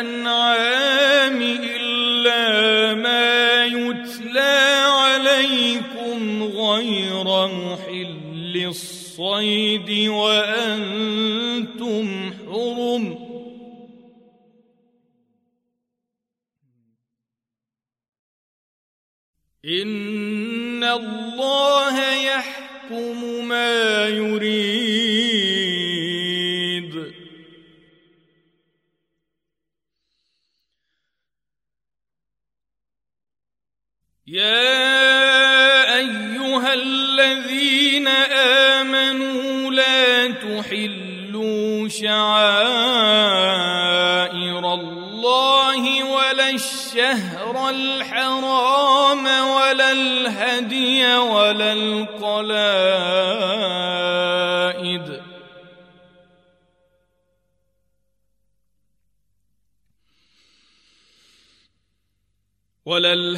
الأنعام إلا ما يتلى عليكم غير محل الصيد وأنتم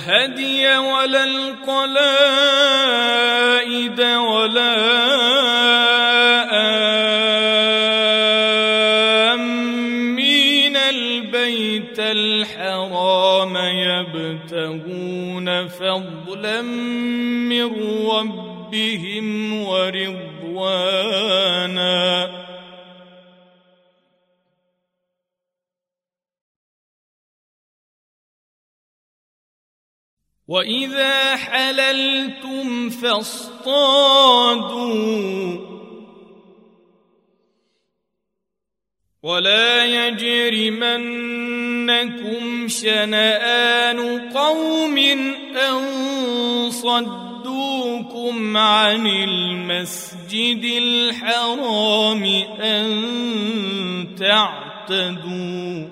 الهدي ولا القلائد واذا حللتم فاصطادوا ولا يجرمنكم شنآن قوم أن صدوكم عن المسجد الحرام أن تعتدوا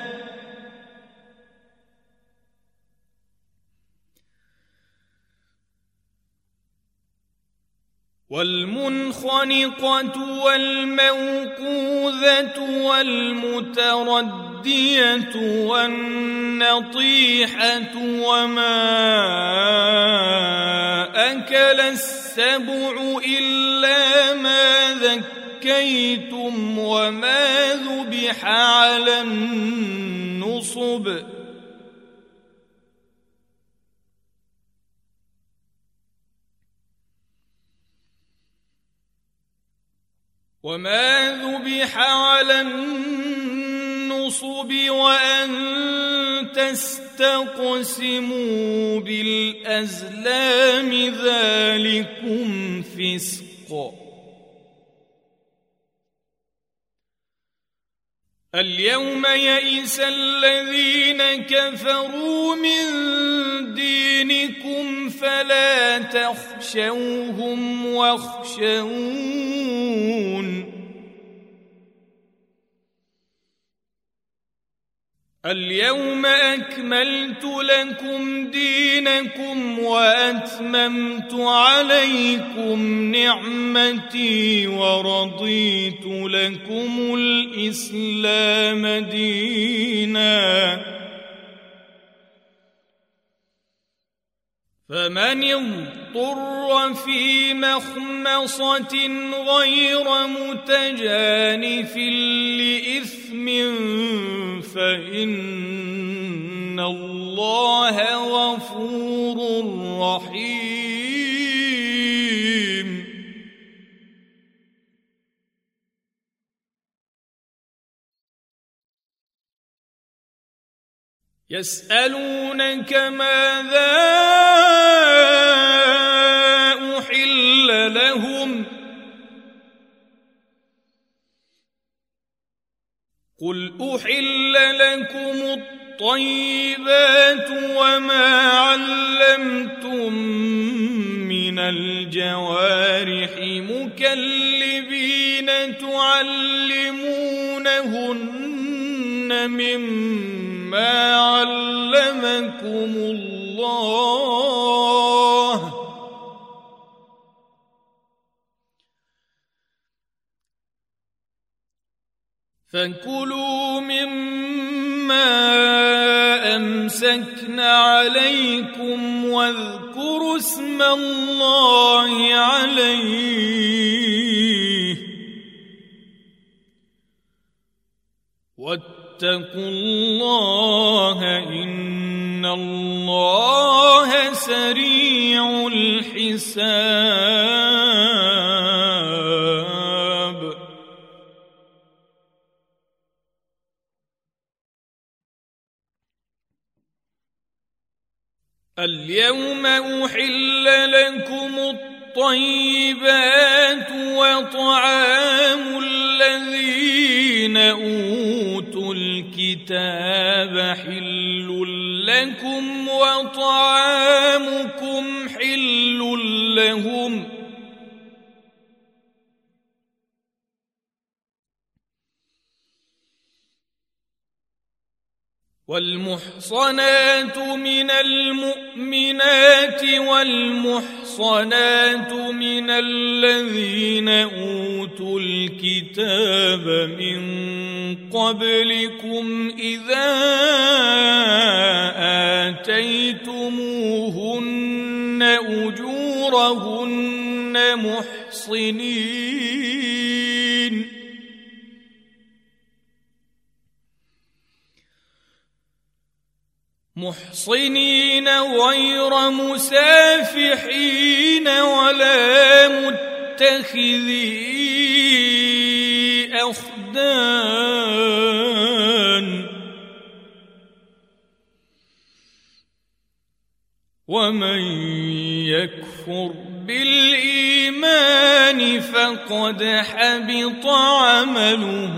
والمنخنقة والموقوذة والمتردية والنطيحة وما أكل السبع إلا ما ذكيتم وما ذبح على النصب ۖ وما ذبح على النصب وأن تستقسموا بالأزلام ذلكم فسق اليوم يئس الذين كفروا من دينكم فلا تخشوهم واخشون. اليوم أكملت لكم دينكم وأتممت عليكم نعمتي ورضيت لكم الإسلام دينا. فمن اضطر في مخمصة غير متجانف لإثم فإن الله غفور رحيم. يسألونك ماذا قل أحل لكم الطيبات وما علمتم من الجوارح مكلبين تعلمونهن مما علمكم الله. فكلوا مما أمسكن عليكم واذكروا اسم الله عليه. واتقوا الله إن الله سريع الحساب. اليوم أحل لكم الطيبات وطعام الذين أوتوا الكتاب حل لكم وطعامكم حل لهم والمحصنات من المؤمنات والمحصنات من الذين أوتوا الكتاب من قبلكم إذا آتيتموهن أجورهن محصنين محصنين غير مسافحين ولا متخذي أخدان. ومن يكفر بالإيمان فقد حبط عمله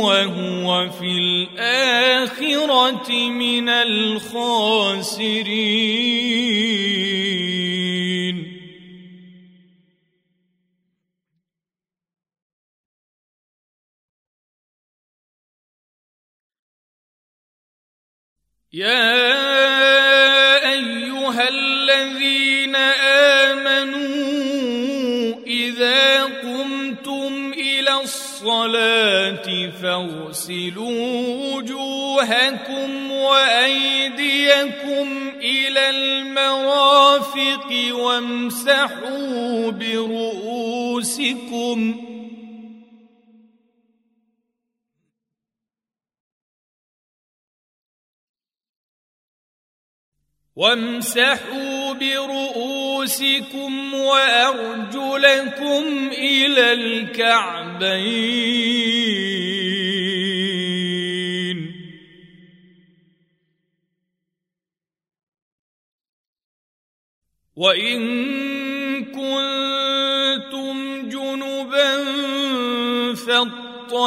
وهو في الآخرة من الخاسرين. يا الصلاة فاغسلوا وجوهكم وأيديكم إلى المرافق وامسحوا برؤوسكم وامسحوا برؤوسكم وأرجلكم إلى الكعبين. وإن كنتم جنبا فاطهروا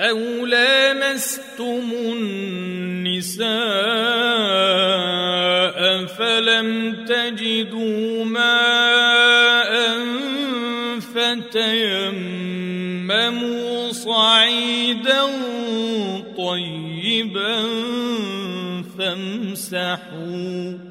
أو لامستم النساء فلم تجدوا ماء فتيمموا صعيدا طيبا فامسحوا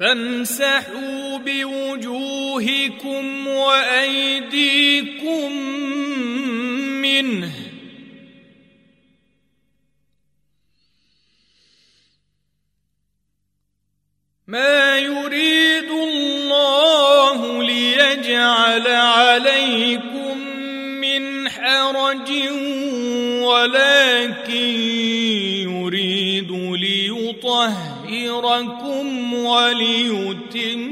فامسحوا بوجوهكم وأيديكم منه. ما يريد الله ليجعل عليكم من حرج ولكن يريد ليطهركم وليتم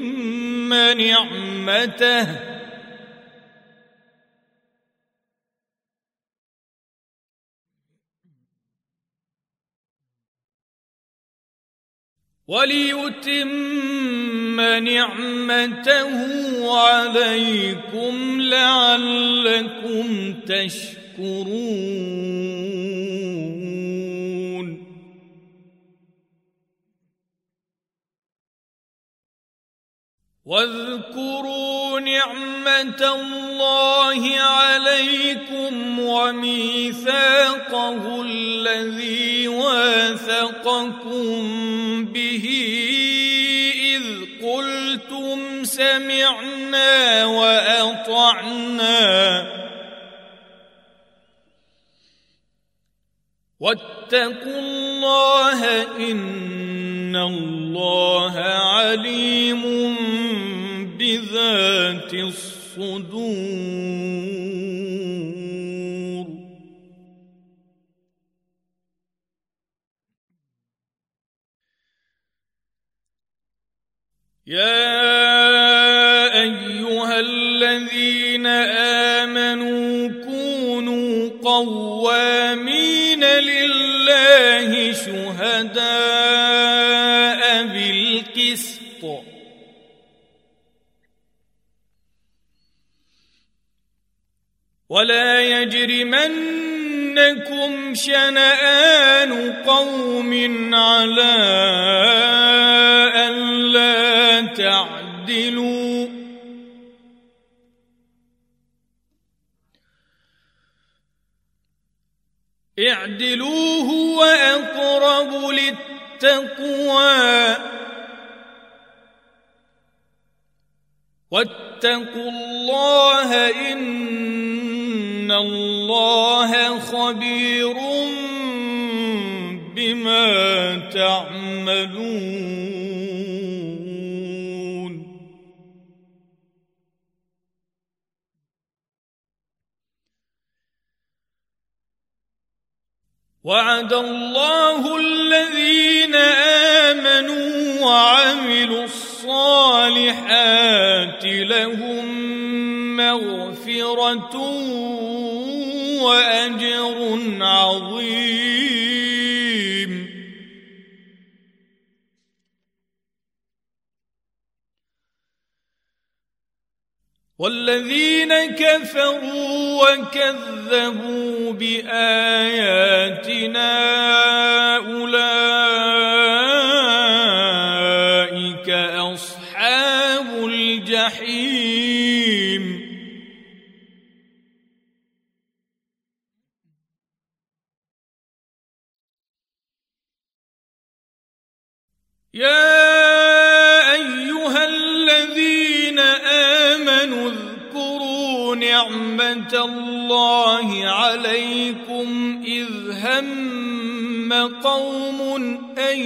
نعمته. وليتم نعمته عليكم لعلكم تشكرون. واذكروا نعمة الله عليكم وميثاقه الذي واثقكم به إذ قلتم سمعنا وأطعنا واتقوا الله إن الله عليم بذات الصدور. يا أيها الذين آمنوا كونوا قوامين شهداء بالقسط. ولا يجرمنكم شنآن قوم على ألا تعدلوا. اعدلوا هو أقرب للتقوى. واتقوا الله إن الله خبير بما تعملون. وعد الله الذين آمنوا وعملوا الصالحات لهم مغفرة وأجر عظيم. والذين كفروا وكذبوا بآياتنا أولئك أصحاب الجحيم. يا أيها الذين آمنوا اذكروا نعمة الله عليكم إذ هم قوم أن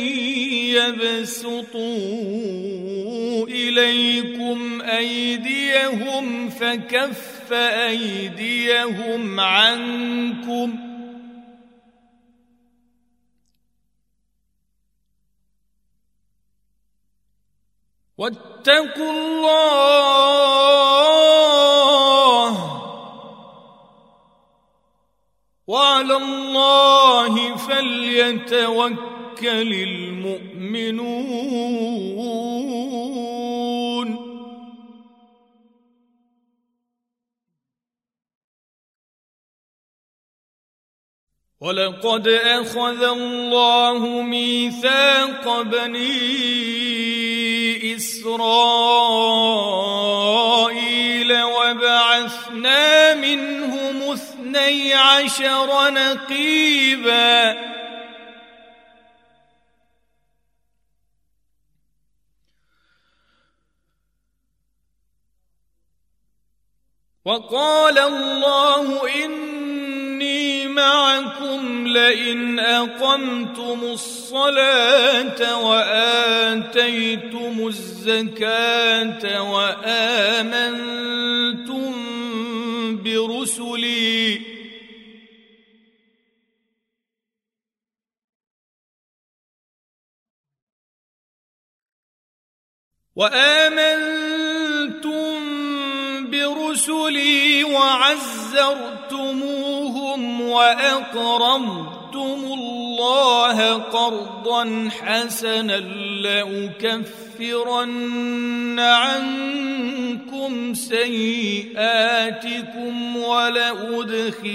يبسطوا إليكم أيديهم فكف أيديهم عنكم ۖ واتقوا الله وعلى الله فليتوكل المؤمنون. ولقد أخذ الله ميثاق بني إسرائيل وبعثنا منهم اثني عشر نقيبا. وقال الله إني معكم لئن أقمتم الصلاة وآتيتم الزكاة وآمنتم برسلي. وآمنتم برسلي وعزرتموهم وأقرضتم الله قرضا حسنا لأكفرن عنكم سيئاتكم ولأدخلنكم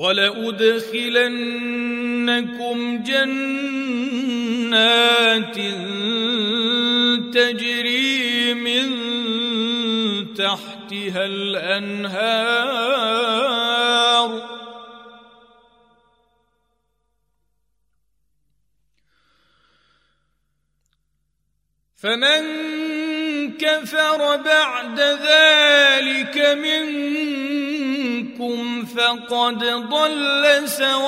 ولأدخلنكم جنات تجري من تحتها الأنهار فمن كفر بعد ذلك منكم فقد ضل سواء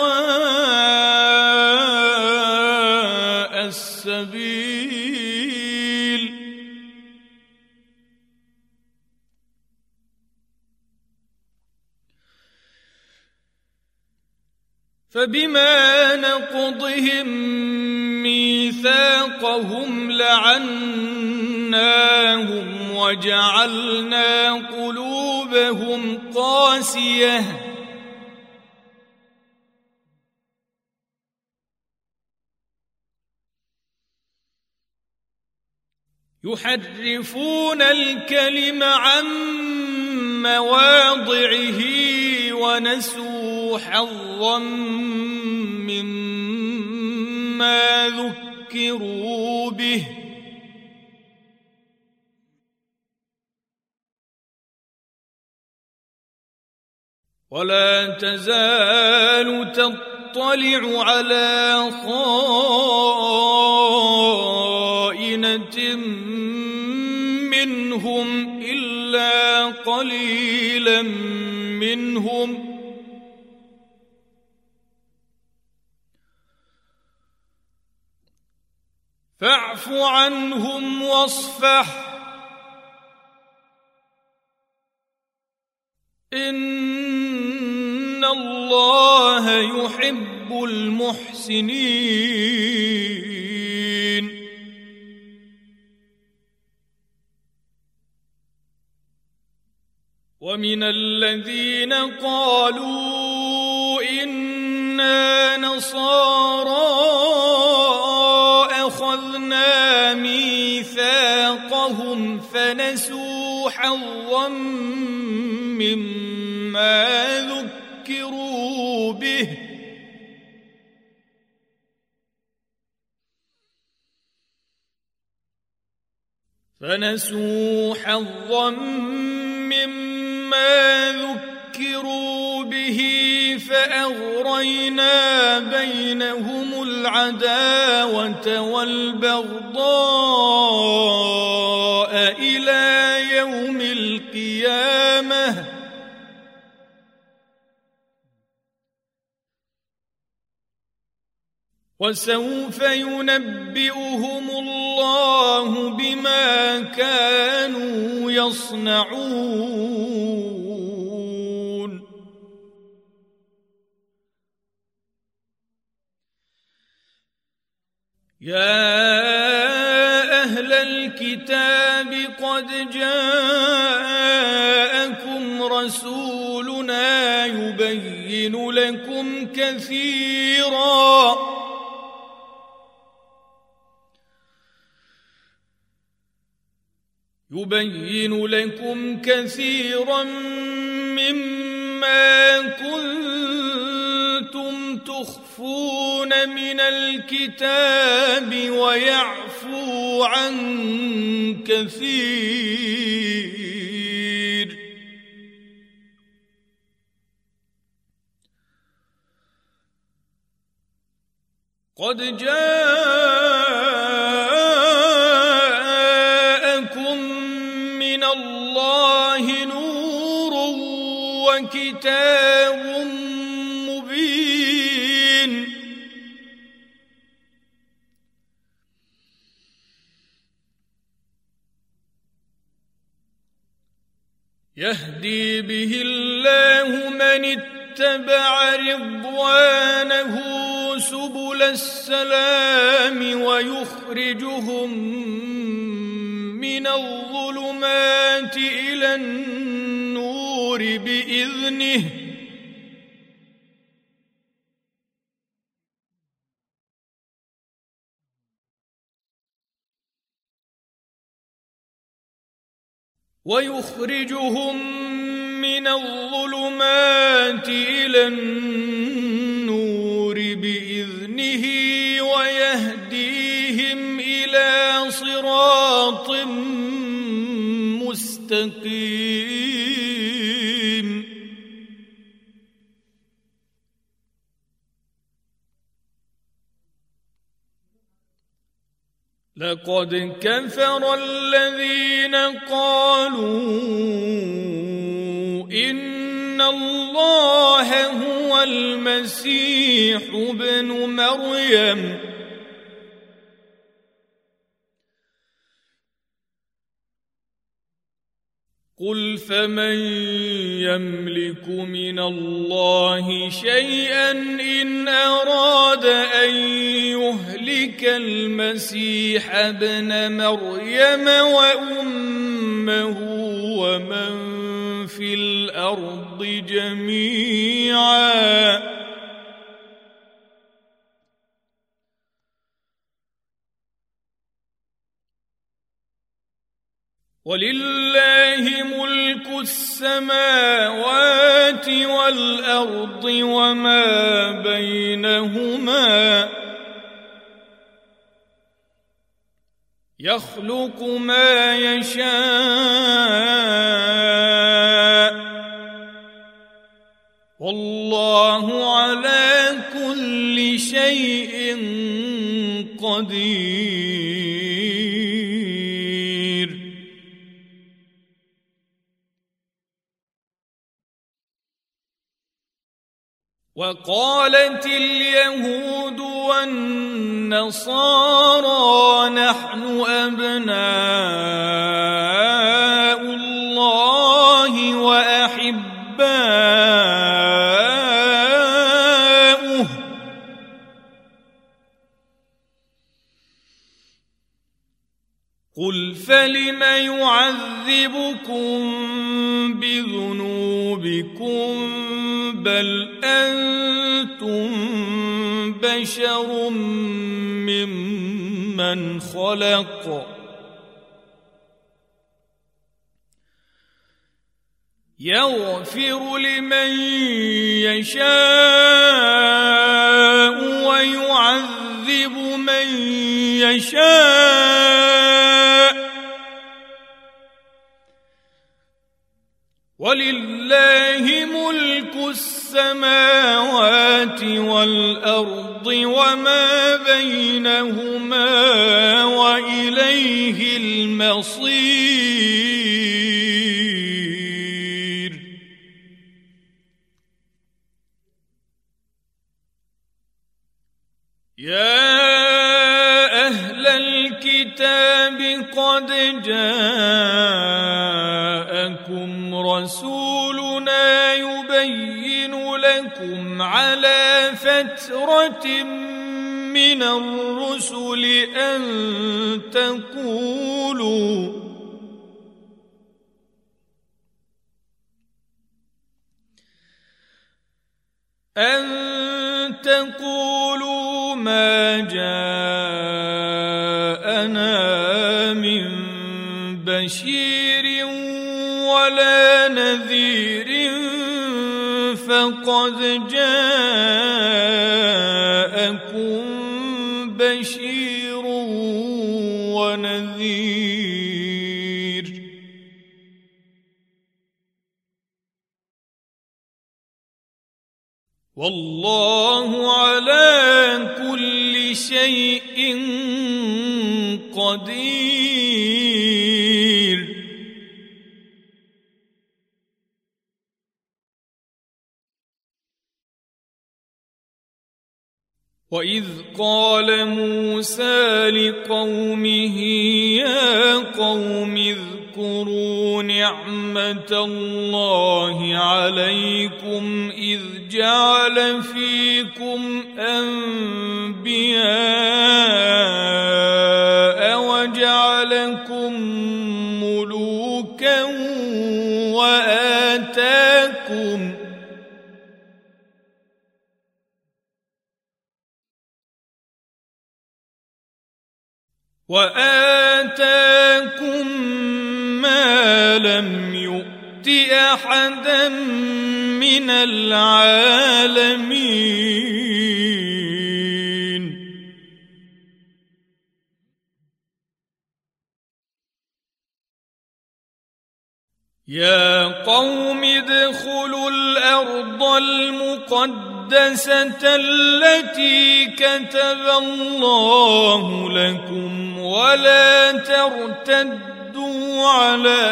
السبيل. فبما نقضهم ميثاقهم لعناهم وجعلنا قلوبهم قاسية. يحرفون الكلم عن مواضعه ونسوا حظا مما ذكروا به. ولا تزال تطلع على خائنة منهم إلا قليلا منهم. فاعف عنهم واصفح. إن الله يحب المحسنين. ومن الذين قالوا إنا نصارى أخذنا ميثاقهم فنسوا حظا مما ذكروا به. فنسوا حظا مما ذكروا به فأغرينا بينهم العداوة والبغضاء إلى يوم القيامة. وسوف ينبئهم الله بما كانوا يصنعون. يا أهل الكتاب قد جاءكم رسولنا يبين لكم كثيرا. يبين لكم كثيرا مما كنتم تخفون من الكتاب ويعفو عن كثير. قد جاءكم وكتاب مبين. يهدي به الله من اتبع رضوانه سبل السلام ويخرجهم من الظلمات إلى النور. بإذنه. ويخرجهم من الظلمات إلى النور بإذنه ويهديهم إلى صراط مستقيم. لقد كفر الذين قالوا إن الله هو المسيح ابن مريم. قل فمن يملك من الله شيئا إن أراد أن المسيح ابن مريم وأمه ومن في الأرض جميعا. ولله ملك السماوات والأرض وما بينهما. يخلق ما يشاء. والله على كل شيء قدير. وقالت اليهود والنصارى نحن أبناء الله وأحباؤه. قل فلم يعذبكم بذنوبكم بل أنتم بشر ممن خلق. يغفر لمن يشاء ويعذب من يشاء. ولله ملك السماوات والأرض وما بينهما وإليه المصير. يا أهل الكتاب قد جاءكم رسولنا يبين لكم على فترة من الرسل أن تقولوا أن تقولوا ما جاءنا من بشير ولا نذير فقد جاءكم بشير ونذير. والله على كل شيء قدير. واذ قال موسى لقومه يا قوم اذكروا نعمه الله عليكم اذ جعل فيكم انبياء وآتاكم ما لم يؤت أحدا من العالمين. يا قوم ادخلوا الأرض المقدسة التي كتب الله لكم ولا ترتدوا على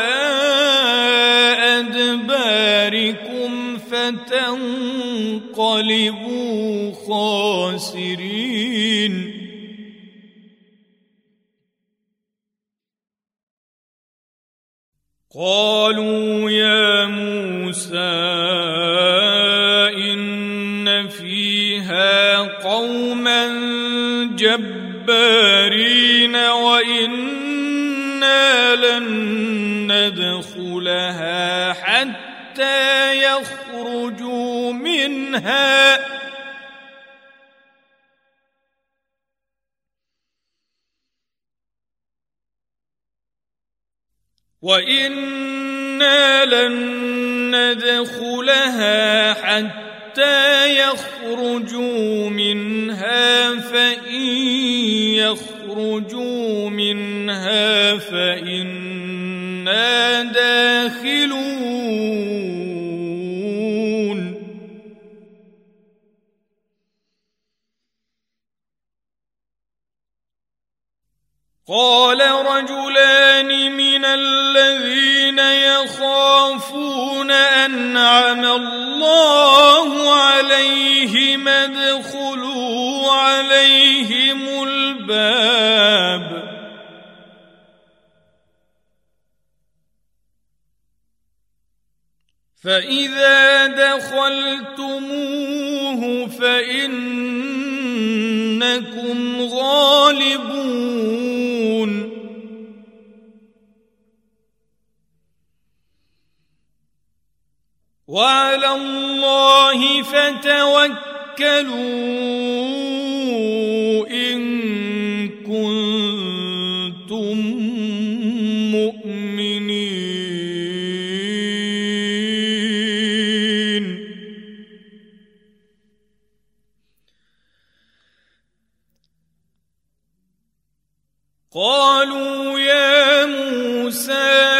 أدباركم فتنقلبوا خاسرين. قالوا يا موسى إن فيها قوما جبارين. وإنا لن ندخلها حتى يخرجوا منها. وإنا لن ندخلها حتى يخرجوا منها فإن يخرجوا منها فإنا داخلون. قال رجلان من الذين يخافون أنعم الله عليهم ادخلوا عليهم الباب. فإذا دخلتموه فإنكم غالبون. وعلى الله فتوكلوا إن كنتم مؤمنين. قالوا يا موسى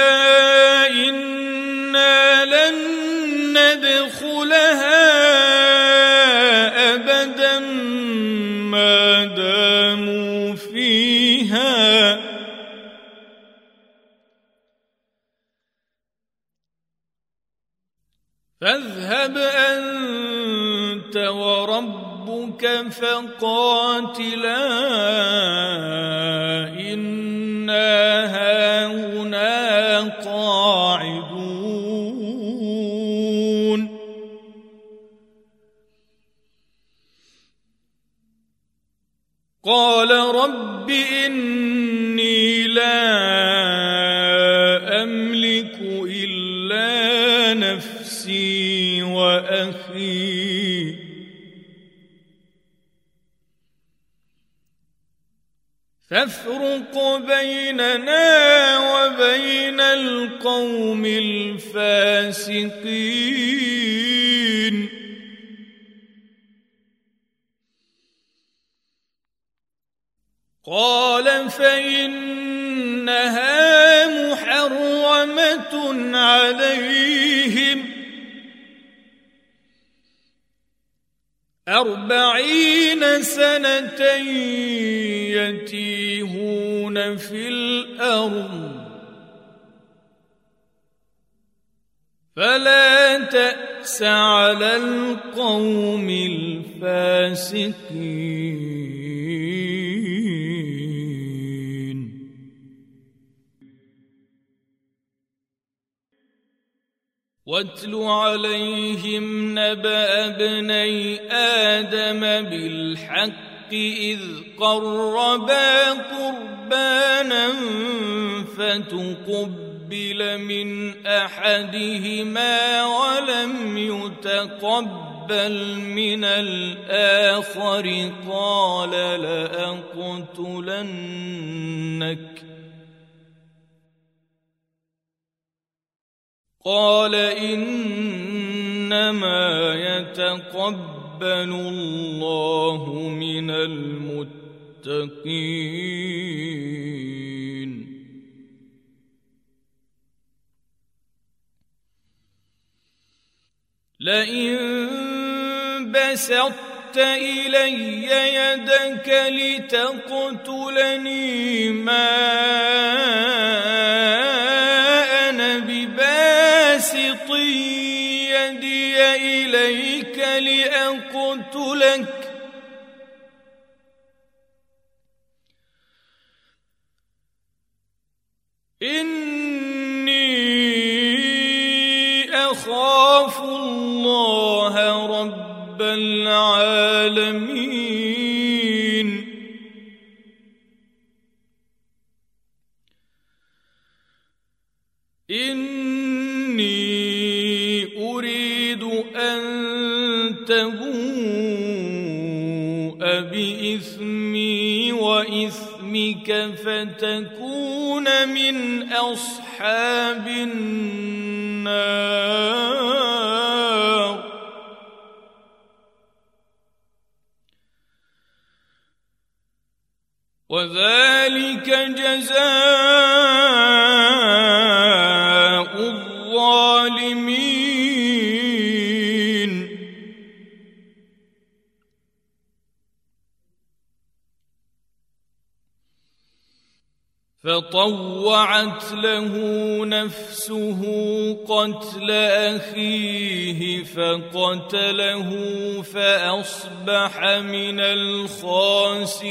فاذهب أنت وربك فقاتلا إنا هاهنا قاعدون. قال رب إني لا نفسي وأخي. فافرق بيننا وبين القوم الفاسقين. قال فإنها محرمة عليهم. أربعين سنة يتيهون في الأرض. فلا تأس على القوم الفاسقين. واتل عليهم نبأ ابني آدم بالحق إذ قربا قربانا فتقبل من أحدهما ولم يتقبل من الآخر قال لأقتلنك قال إنما يتقبل الله من المتقين. لئن بسطت إلي يدك لتقتلني ما أنا بباسط يدي إليك لأقتلك إني أخاف الله رب العالمين. إني تبوء باثمي وإثمك فتكون من أصحاب النار. وذلك جزاء الظالمين. فطوعت له نفسه قتل أخيه فقتله فأصبح من الخاسرين.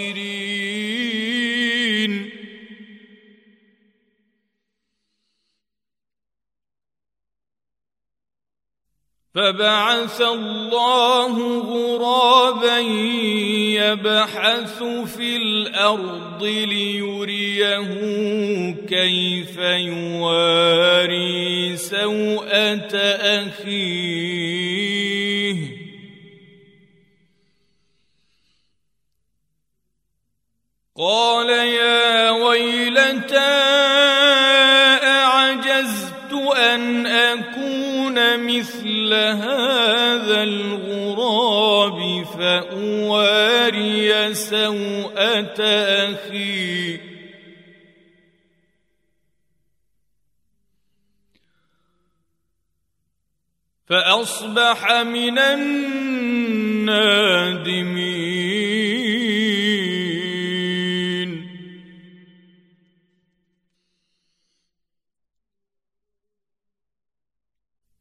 فبعث الله غرابا يبحث في الأرض ليريه كيف يواري سوءة أخيه. قال يا ويلتى أعجزت أن أكون مثل سوءة أخي. فأصبح من النادمين.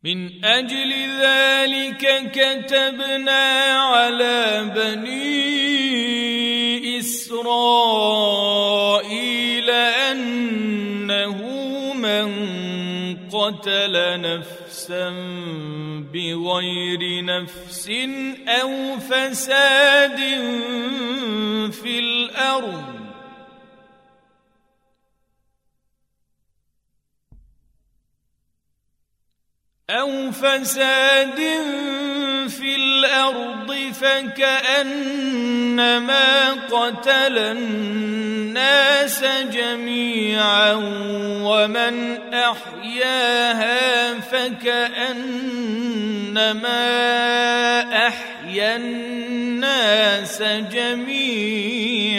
من أجل ذلك كتبنا على بني إسرائيل أنه من قتل نفسا بغير نفس أو فساد في الأرض أو فساد في الأرض فكانما قتل الناس جميعا ومن احياها فكانما احيا الناس جميعا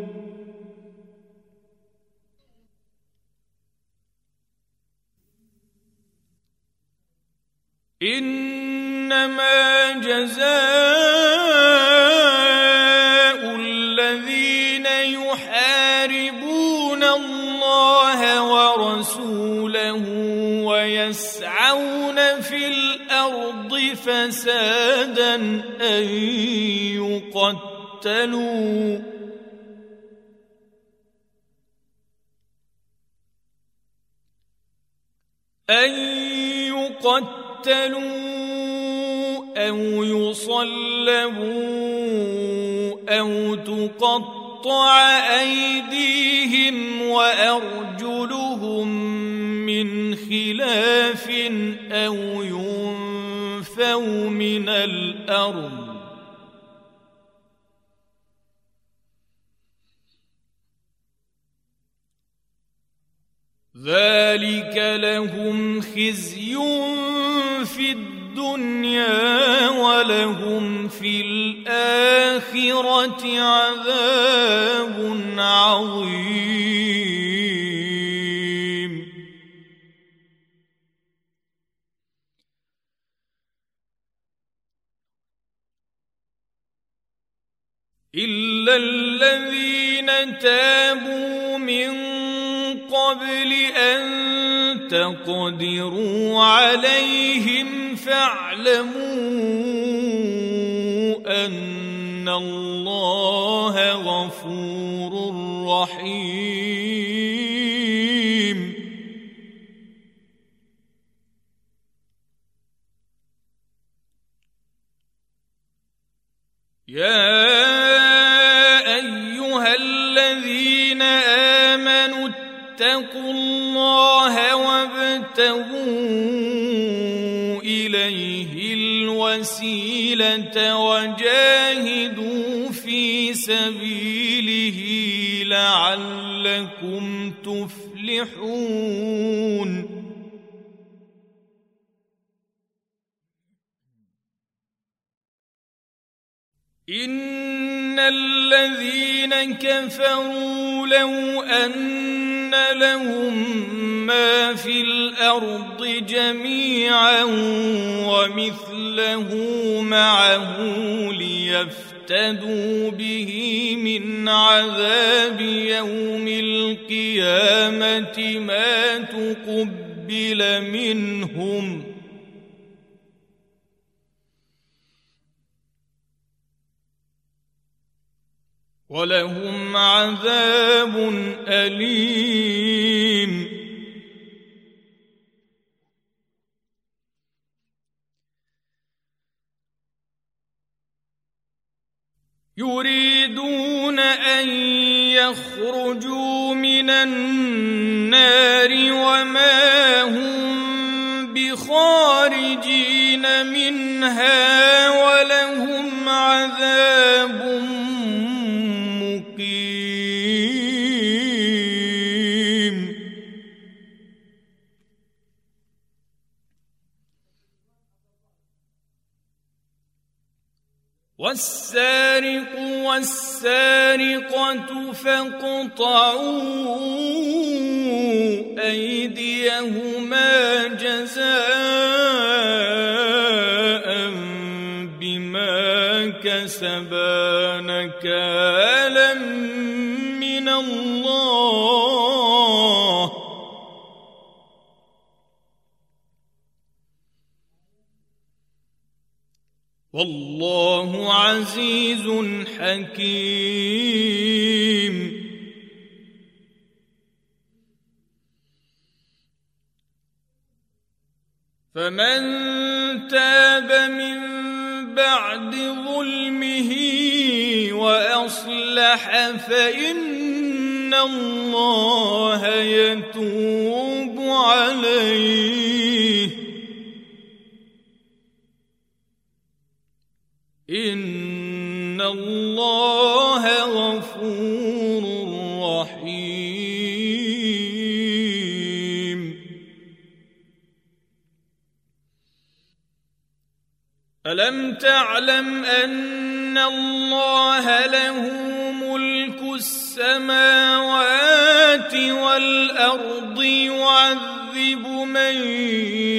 إنما جزاء الذين يحاربون الله ورسوله ويسعون في الأرض فسادا أن يقتلوا. أن يقتلوا يقتلوا أو يصلبوا أو تقطع أيديهم وأرجلهم من خلاف أو ينفوا من الأرض ذلك لهم خزي في الدنيا ولهم في الآخرة عذاب عظيم. إلا الذين تابوا تقدروا عليهم فاعلموا أن الله غفور رحيم. وجاهدوا في سبيله لعلكم تفلحون. إن الذين كفروا لو أن لهم ما في الأرض جميعا ومثله معه ليفتدوا به من عذاب يوم القيامة ما تقبل منهم ولهم عذاب أليم. يريدون أن يخرجوا من النار وما هم بخارجين منها ولهم عذاب والسارق والسارقة فاقطعوا أيديهما جزاء بما كسبا نكالا من الله. والله عزيز حكيم. فمن تاب من بعد ظلمه وأصلح فإن الله يتوب عليه. ان الله غفور رحيم. الم تعلم ان الله له ملك السماوات والارض يعذب من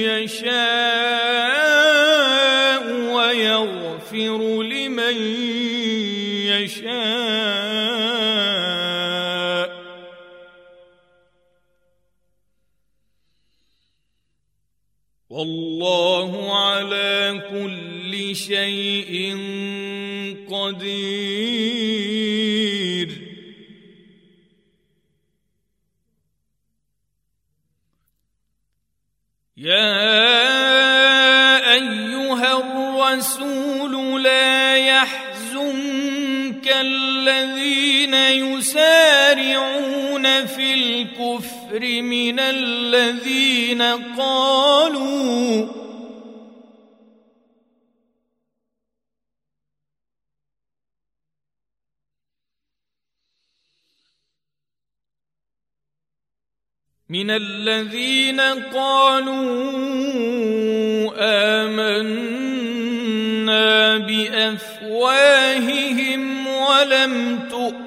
يشاء ويغفر لمن يشاء. والله على كل شيء قدير. الكفر من الذين قالوا من الذين قالوا آمنا بأفواههم ولم تؤمن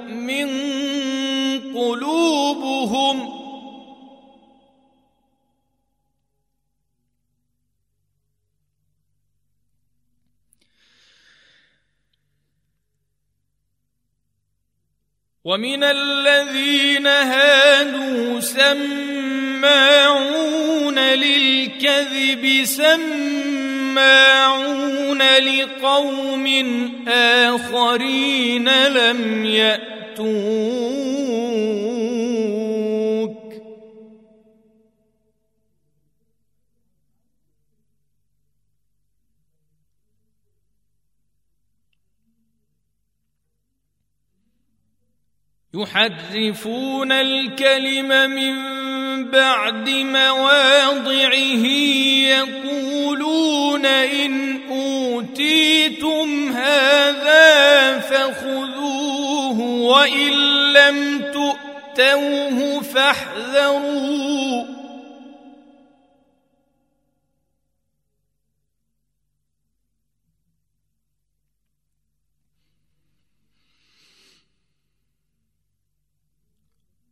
ومن الذين هادوا سماعون للكذب سماعون لقوم آخرين لم يأتوك. يحرفون الكلم من بعد مواضعه يقولون إن أوتيتم هذا فخذوه وإن لم تؤتوه فاحذروا.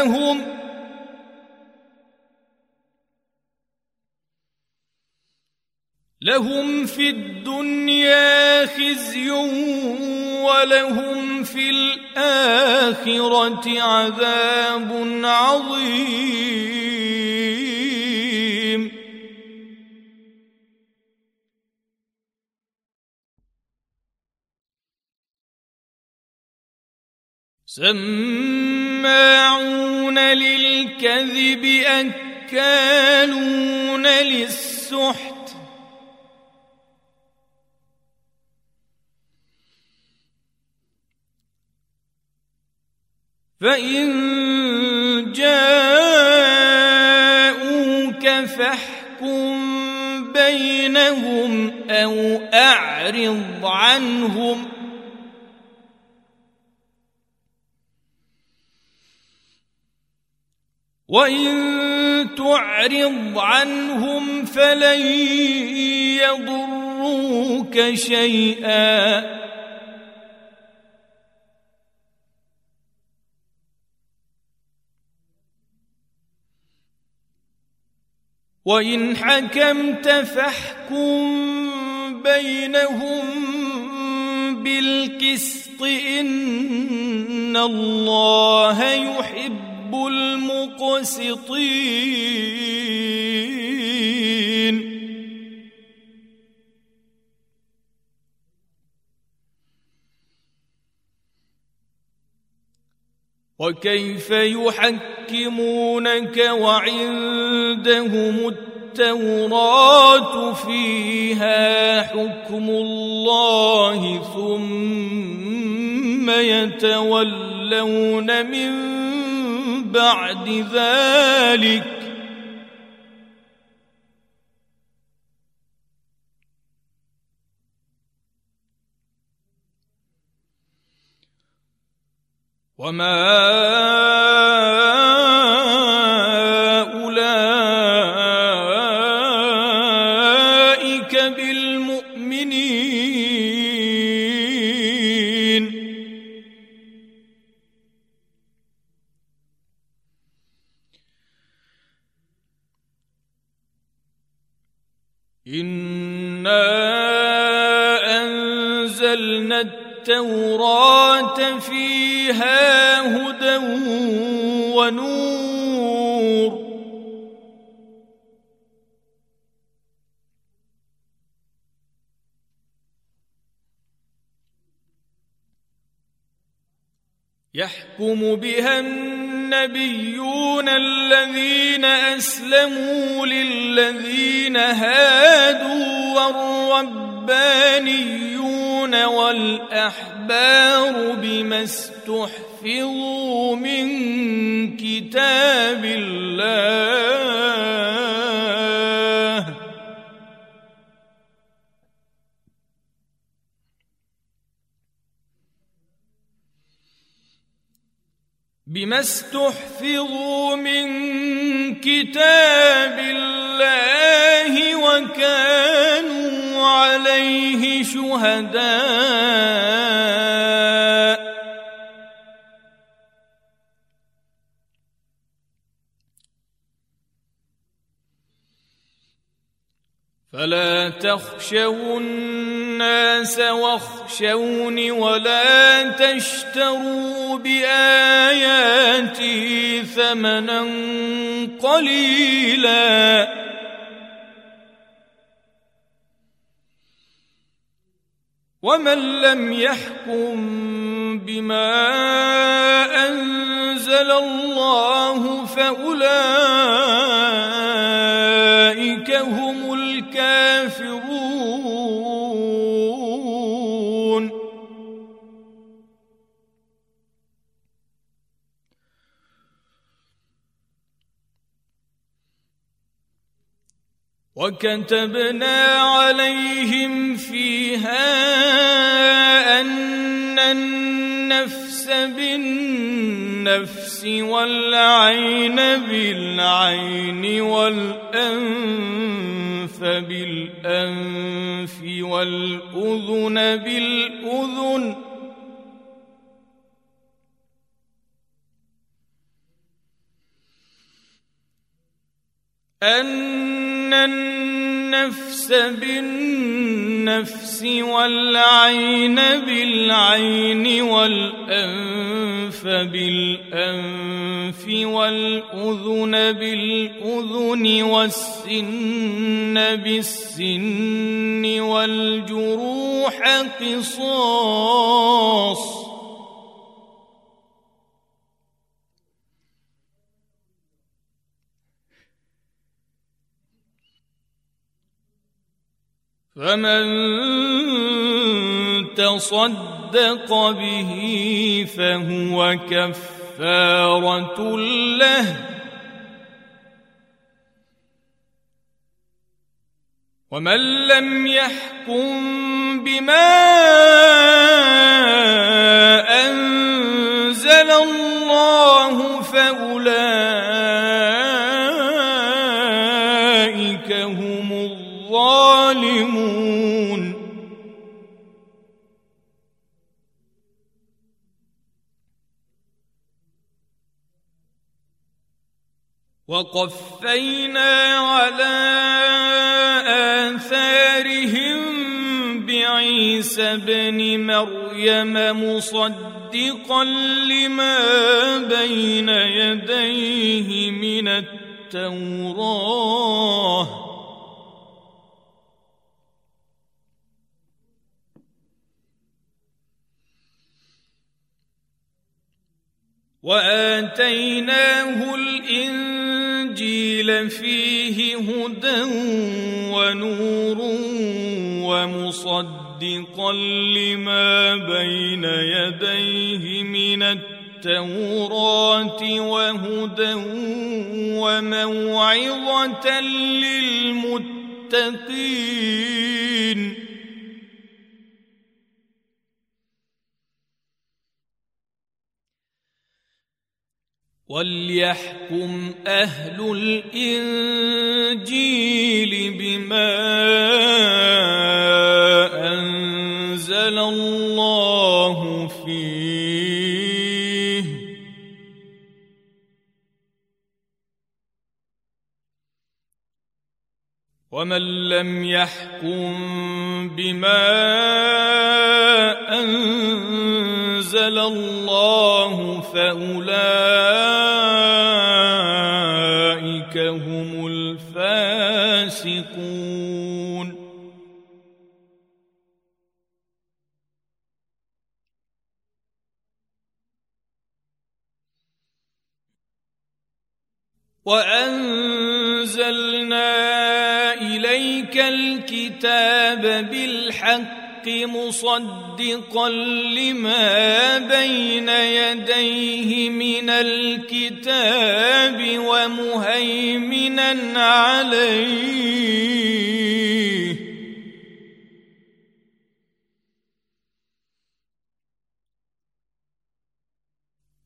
قلوبهم لهم في الدنيا خزي ولهم في الآخرة عذاب عظيم. سماعون للكذب أكالون للسحت. فإن جاءوك فاحكم بينهم أو أعرض عنهم وان تعرض عنهم فلن يضروك شيئا وان حكمت فاحكم بينهم بالقسط ان الله يحب المقسطين. وكيف يحكمونك وعندهم التوراة فيها حكم الله ثم يتولون من بعد ذلك. وما التوراة فيها هدى ونور. يحكم بها النبيون الذين أسلموا للذين هادوا والربانيون والأحبار بما استحفظوا من كتاب الله. بما استحفظوا من كتاب الله وكانوا عليه شهداء. فلا تخشوا الناس واخشوني ولا تشتروا بآياتي ثمنا قليلا. ومن لم يحكم بما أنزل الله فأولئك وكتبنا عليهم فيها أن النفس بالنفس والعين بالعين والأنف بالأنف والأذن بالأذن أن النفس بالنفس والعين بالعين والأنف بالأنف والأذن بالأذن والسن بالسن والجروح قصاص فمن تصدق به فهو كفاره له ومن لم يحكم بما انزل الله فاولئك وقفينا على عيسى ابن مريم مصدقا لما بين يديه من التوراة. وآتيناه الإنجيل فيه هدى ونور ومصدق مصدقا لما بين يديه من التوراة وهدى وموعظة للمتقين وليحكم أهل الإنجيل بما أنزل الله فيه ومن لم يحكم بما أنزل الله فأولئك هم الفاسقون. وأنزلنا إليك الكتاب بالحق مصدقا لما بين يديه من الكتاب ومهيمنا عليه.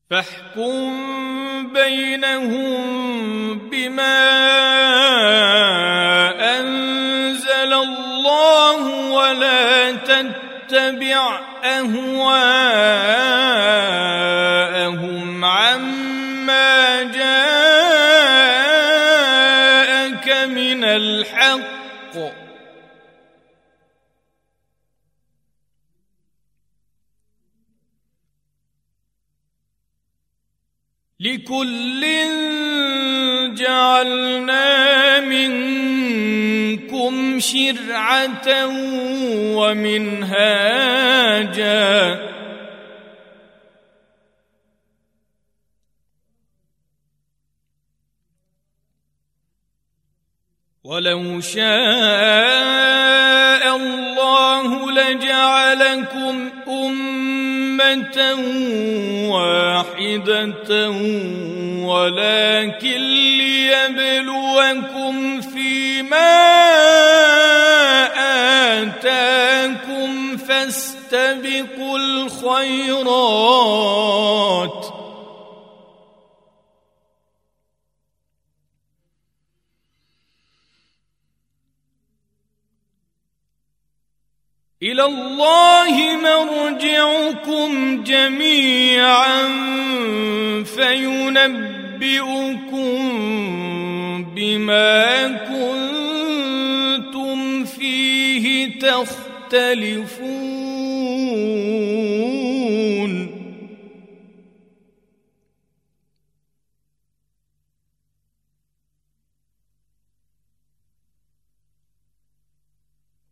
فاحكم بينهم بما تتبع أهواءهم عما جاءك من الحق. لكل شرعة ومنهاجا. ولو شاء الله لجعلكم أمة واحدة ولكن ليبلوكم فيما فاستبقوا الخيرات. إلى الله مرجعكم جميعا فينبئكم بما كنتم فيه تختلفون.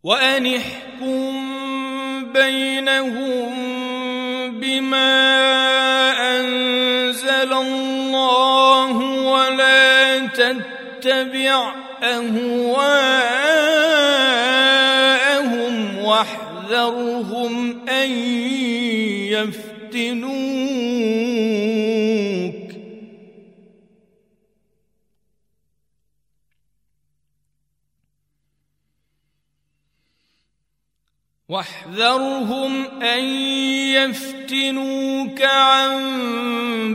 وأن احكم بينهم بما أنزل الله ولا تتبع أهواءهم واحذرهم أن يفتنوك. واحذرهم أن يفتنوك عن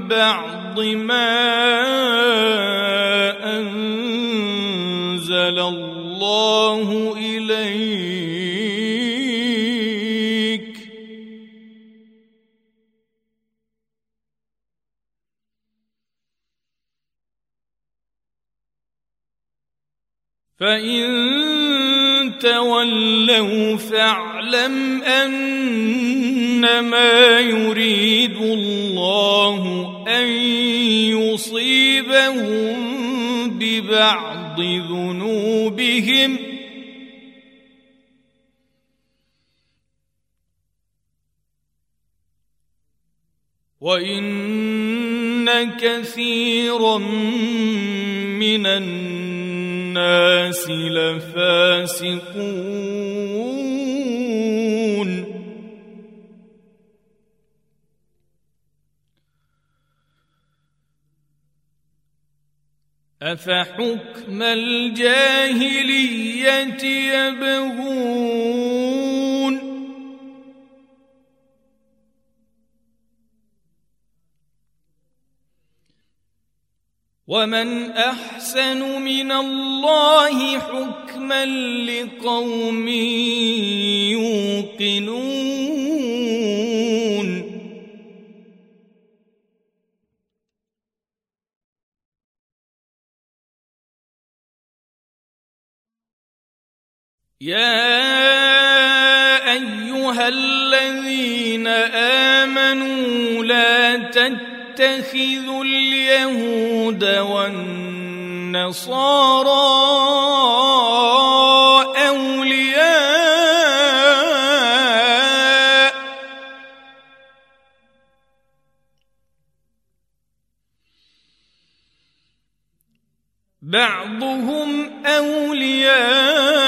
بعض ما أنزل الله إليك. فإن تولوا فاعلم أنما يريد الله أن يصيبهم ببعض ذنوبهم وإن كثيرا من الناس لفاسقون. أفحكم الجاهلية يبغون ومن احسن من الله حكما لقوم يوقنون يا ايها الذين امنوا لا تتخذوا اليهود والنصارى أولياء. بعضهم أولياء.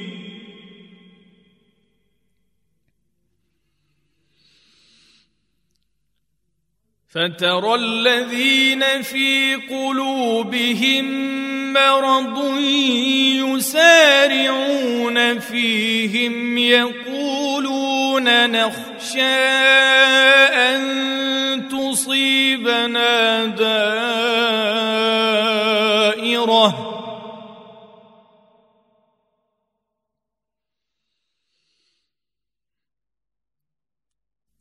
فترى الذين في قلوبهم مرض يسارعون فيهم يقولون نخشى أن تصيبنا دائرة.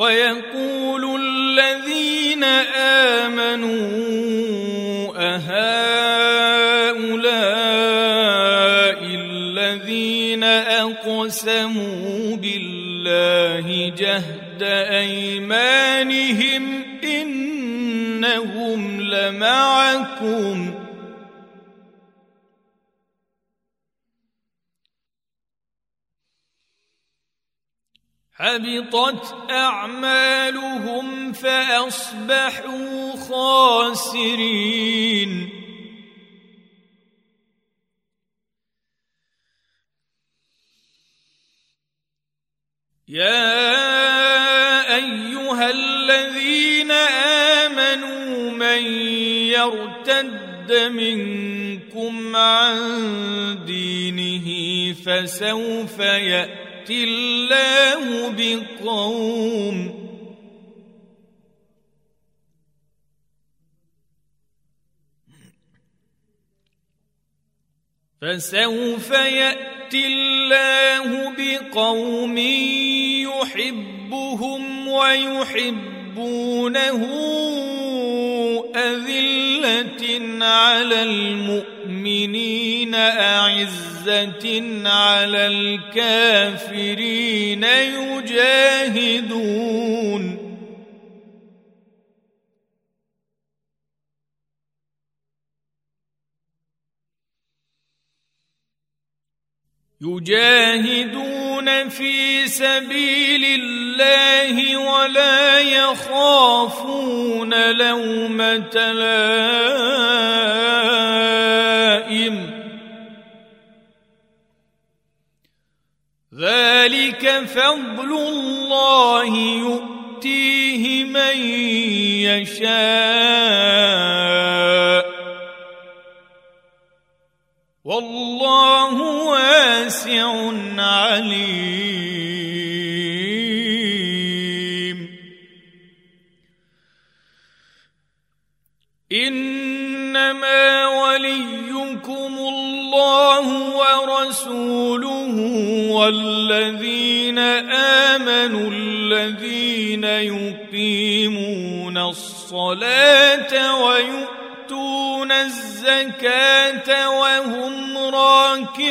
ويقول الذين آمنوا أهؤلاء الذين أقسموا بالله جهد أيمانهم إنهم لمعكم حبطت أعمالهم فأصبحوا خاسرين. يا أيها الذين آمنوا من يرتد منكم عن دينه فسوف يأتي يأتي الله بقوم. فسوف يأتي الله بقوم يحبهم ويحبونه أذلة على المؤمنين اعزه على الكافرين يجاهدون. يجاهدون في سبيل الله ولا يخافون لومة لائم فضل الله يؤتيه من يشاء. والله واسع عليم. إنما الله ورسوله والذين آمنوا الذين يقيمون الصلاة ويؤتون الزكاة وهم راكعون.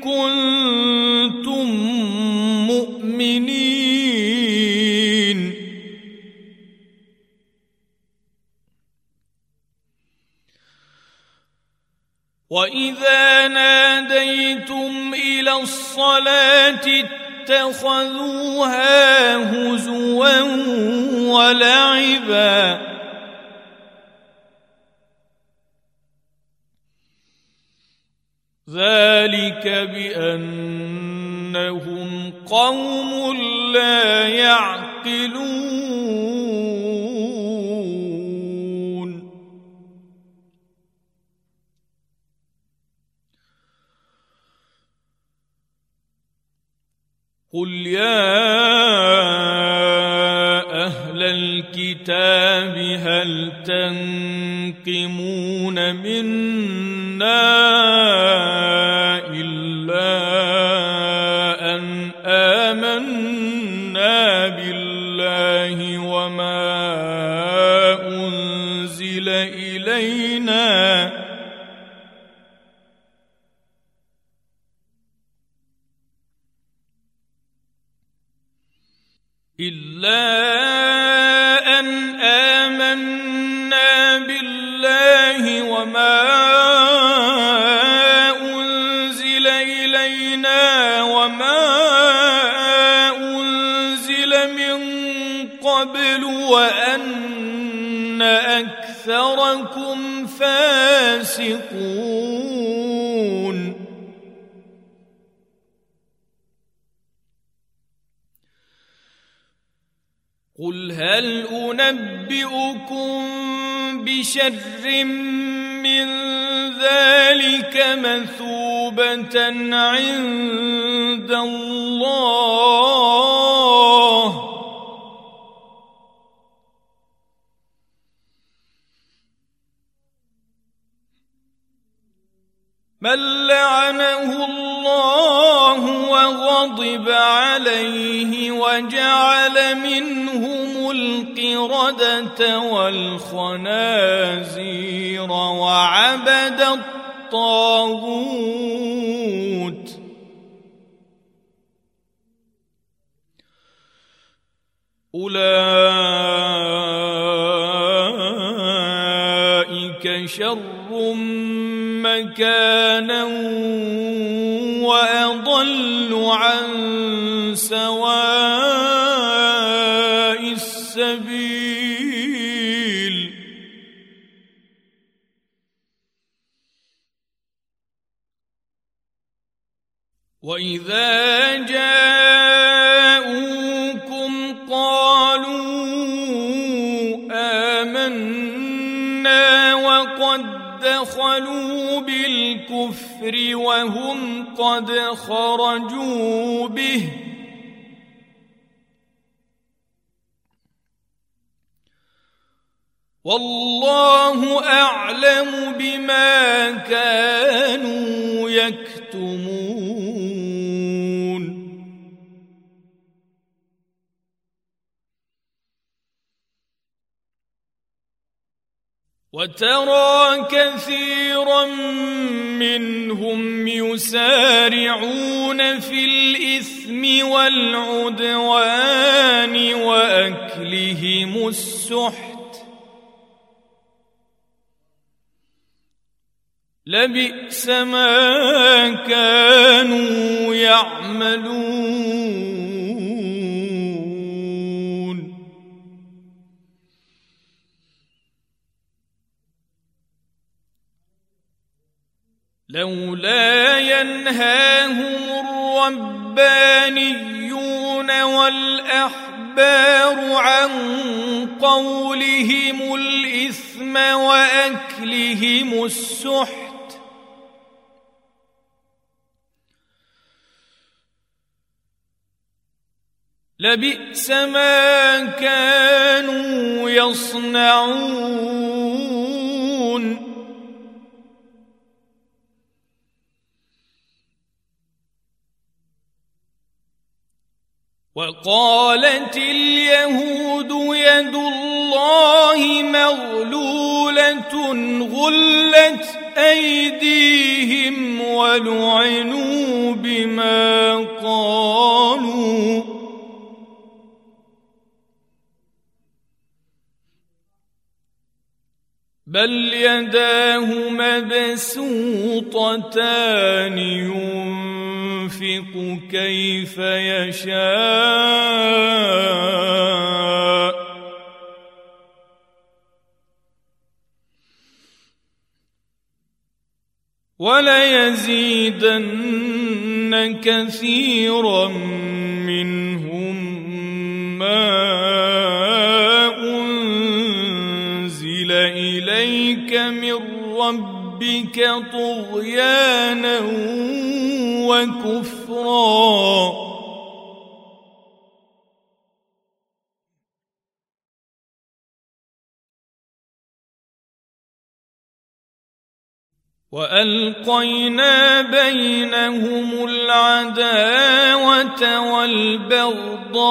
كنتم مؤمنين. واذا ناديتم إلى الصلاه اتخذوها هزوا ولعبا ذلك بأنهم قوم لا يعقلون. قل يا أهل الكتاب هل تنقمون منا إلا أن آمنا بالله وما أنزل إلينا إلا بشر من ذلك مثوبة عند الله. من لعنه الله وغضب عليه وجعل منهم القردة والخنازير والله أعلم بما كانوا يكتمون. وترى كثيرا منهم يسارعون في الإثم والعدوان وأكلهم السحت لبئس ما كانوا يعملون. لولا ينهاهم الربانيون والأحبار عن قولهم الإثم وأكلهم السحت لبئس ما كانوا يصنعون. وقالت اليهود يد الله مغلولة غلت أيديهم ولعنوا بما قالوا. بل يداه مبسوطتان ينفق كيف يشاء. وليزيدن كثيرا منهم ما ربك طغيانا وكفرا. والقينا بينهم العداوه والبغضاء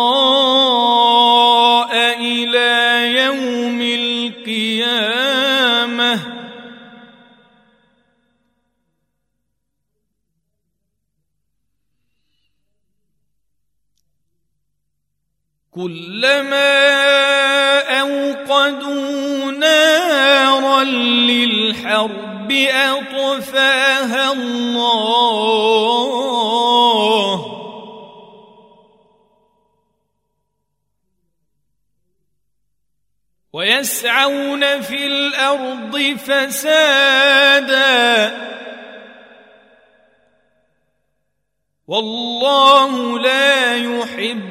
إلى يوم القيامه. كلما أوقدوا نارا للحرب أطفاها الله. ويسعون في الأرض فسادا. والله لا يحب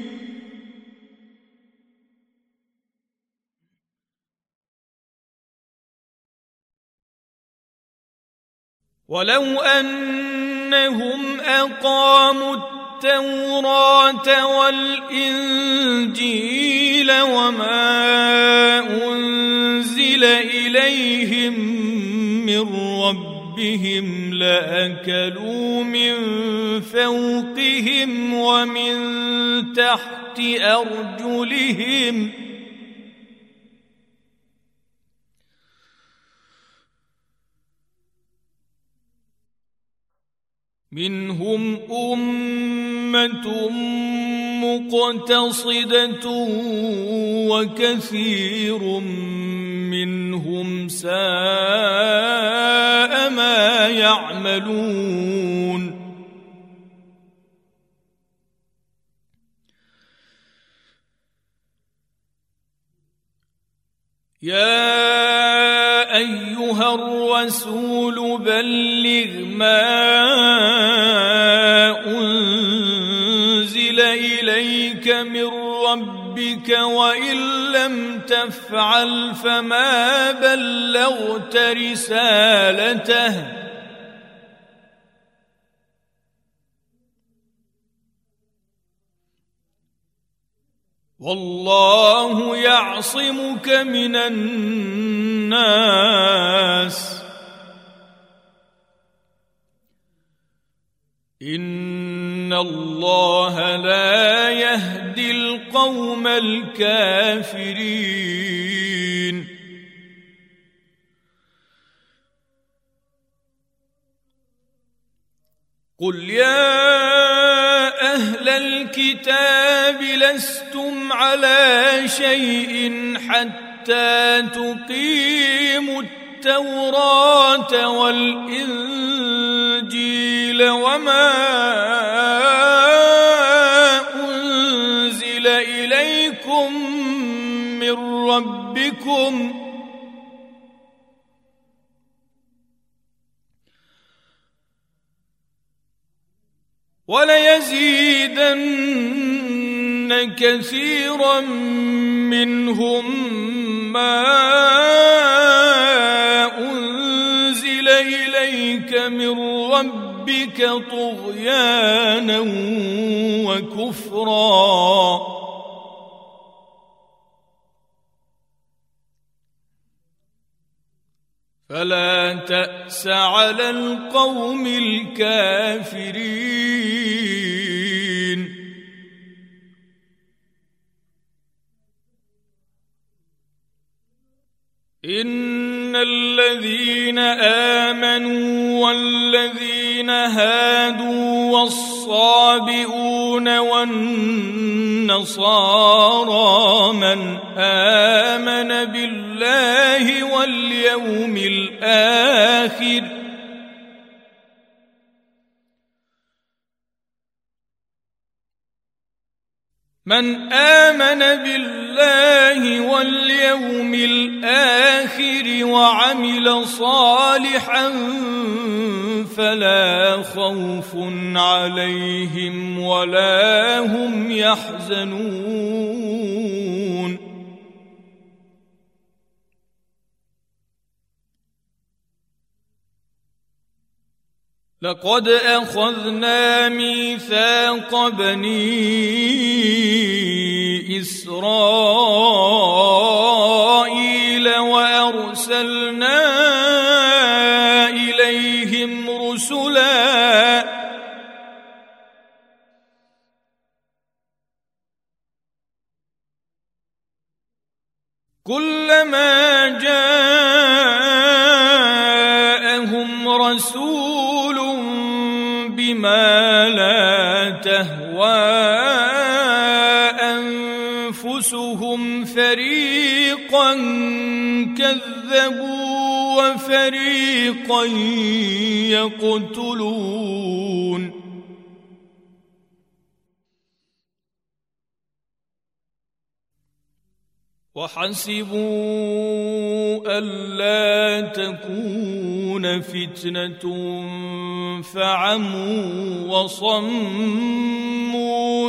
ولو أنهم أقاموا التوراة والإنجيل وما أنزل إليهم من ربهم لأكلوا من فوقهم ومن تحت أرجلهم ۖ منهم أمة مقتصدة وكثير منهم ساء ما يعملون. يا الرسول بلغ ما من ربك وإن لم تفعل فما بلغت رسالته والله يعصمك من الناس. إن الله لا يهدي القوم الكافرين. قل يا أهل الكتاب لستم على شيء حتى تقيموا التوراة والإنجيل وما أنزل إليكم من ربكم وليزيدن كثيرا منهم ما أنزل إليك من ربك طغيانا وكفرا فلا تأس على القوم الكافرين. إن الذين آمنوا والذين هادوا والصابئون والنصارى من آمن بالله واليوم الآخر من آمن بالله واليوم الآخر وعمل صالحا فلا خوف عليهم ولا هم يحزنون. لقد أخذنا ميثاق بني إسرائيل وأرسلنا إليهم رسلا كلما جاءهم تهوى أنفسهم فريقا كذبوا وفريقا يقتلون. وحسبوا ألا تكون فتنة فعموا وصموا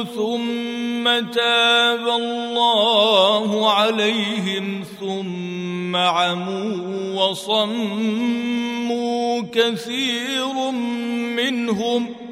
ثم تاب الله عليهم ثم عموا وصموا كثير منهم ۖ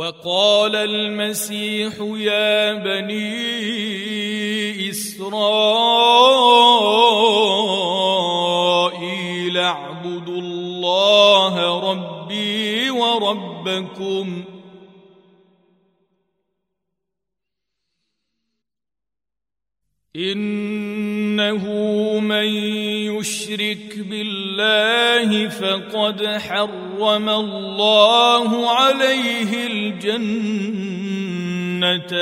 وقال المسيح يا بني إسرائيل اعبدوا الله ربي وربكم إنه من يشرك بالله فقد حرم الله عليه الجنة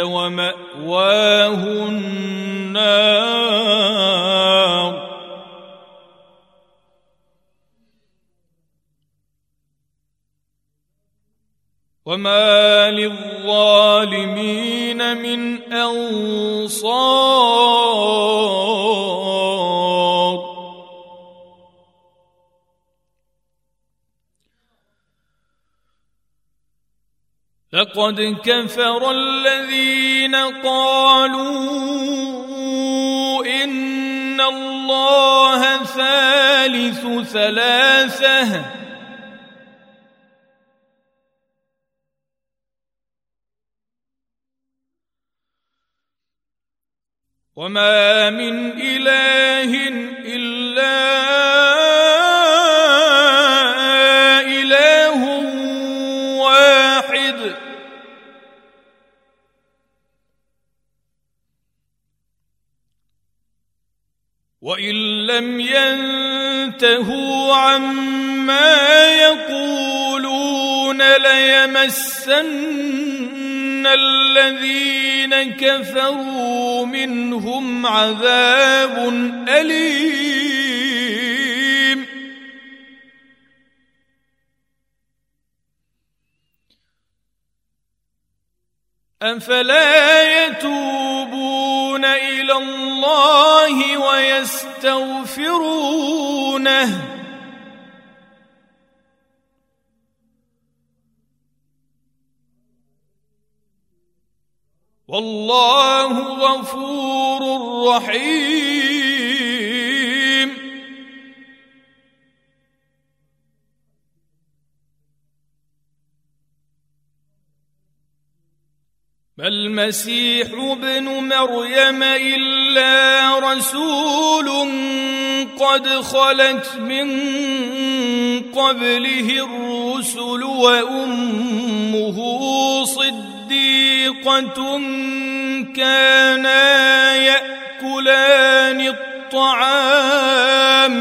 ومأواه النار. وما للظالمين من انصار لقد كفر الذين قالوا ان الله ثالث ثلاثة وما من اله الا اله واحد. وان لم ينتهوا عما يقولون ليمسن الذين الذين كفروا منهم عذاب أليم أفلا يتوبون إلى الله ويستغفرونه والله غفور رحيم. ما المسيح ابن مريم إلا رسول قد خلت من قبله الرسل وأمه صدق صديقة كانا يأكلان الطعام.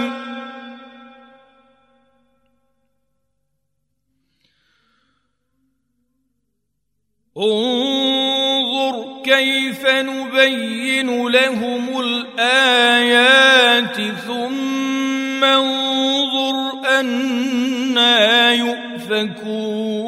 انظر كيف نبين لهم الآيات ثم انظر أنا يؤفكون.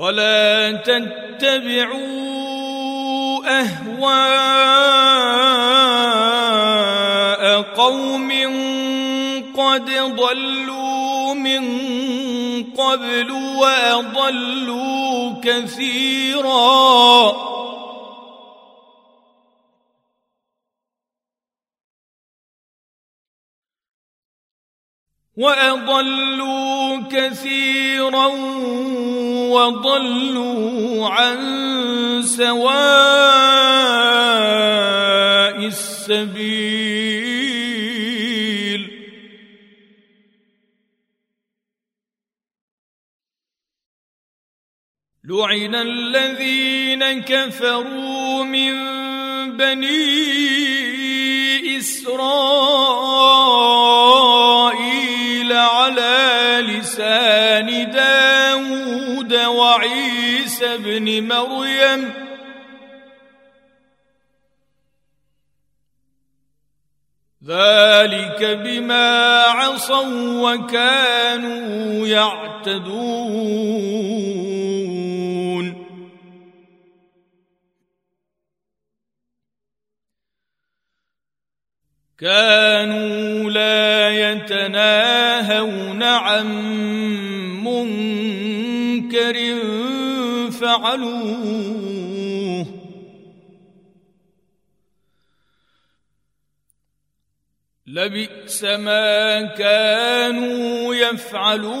ولا تتبعوا أهواء قوم قد ضلوا من قبل وأضلوا كثيرا وأضلوا كثيرا وضلوا عن سواء السبيل. لعن الذين كفروا من بني إسرائيل. على لسان داود وعيسى ابن مريم. ذلك بما عصوا وكانوا يعتدون. كانوا لا يتناهون عن منكر فعلوه. لبئس ما كانوا يفعلون.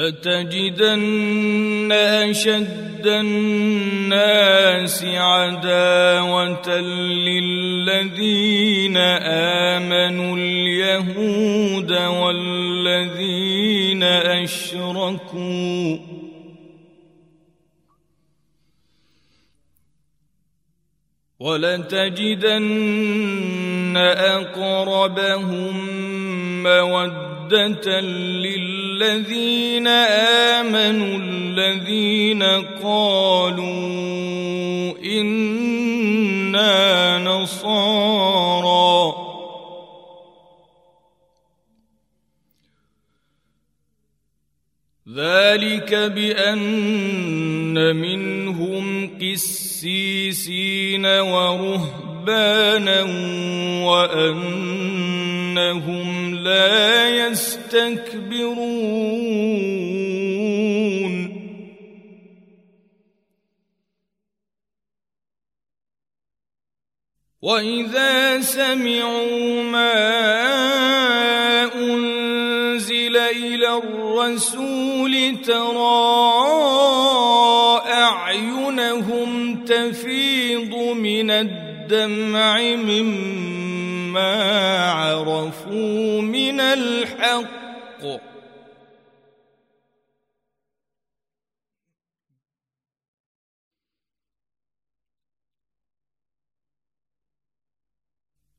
لتجدن أشد الناس عداوة للذين آمنوا اليهود والذين أشركوا. ولتجدن أقربهم موده للذين آمنوا الذين قالوا إنا نصارى. ذلك بأن منهم قسيسين ورهبانا وأنهم لا يستكبرون. وإذا سمعوا ما أنزل إلى الرسول ترى أعينهم تفيض من الدمع مما عرفوا من الحق.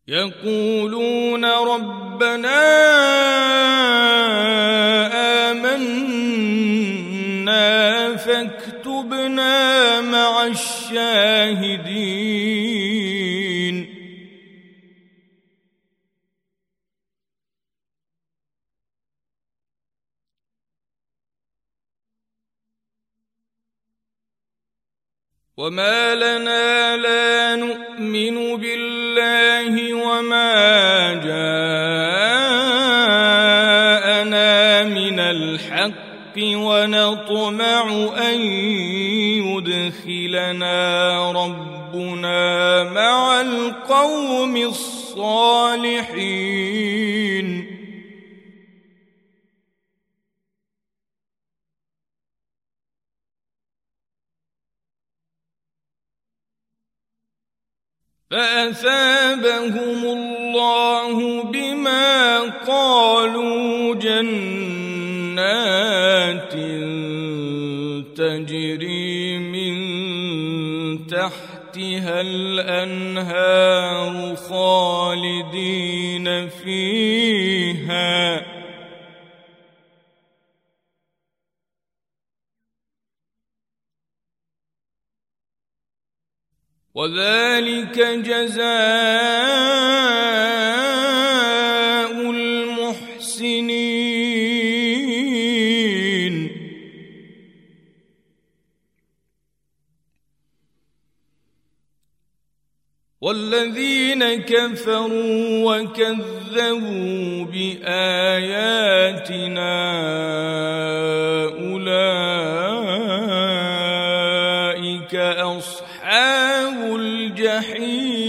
يقولون ربنا آمنا فكتبنا مع الشاهدين. وما لنا لا نؤمن بالله وما جاءنا من الحق ونطمع أن يدخلنا ربنا مع القوم الصالحين. فأثابهم الله بما قالوا جنات تجري من تحتها الأنهار خالدين فيها وذلك جزاء المحسنين. والذين كفروا وكذبوا بآياتنا أولئك أصحاب الجحيم.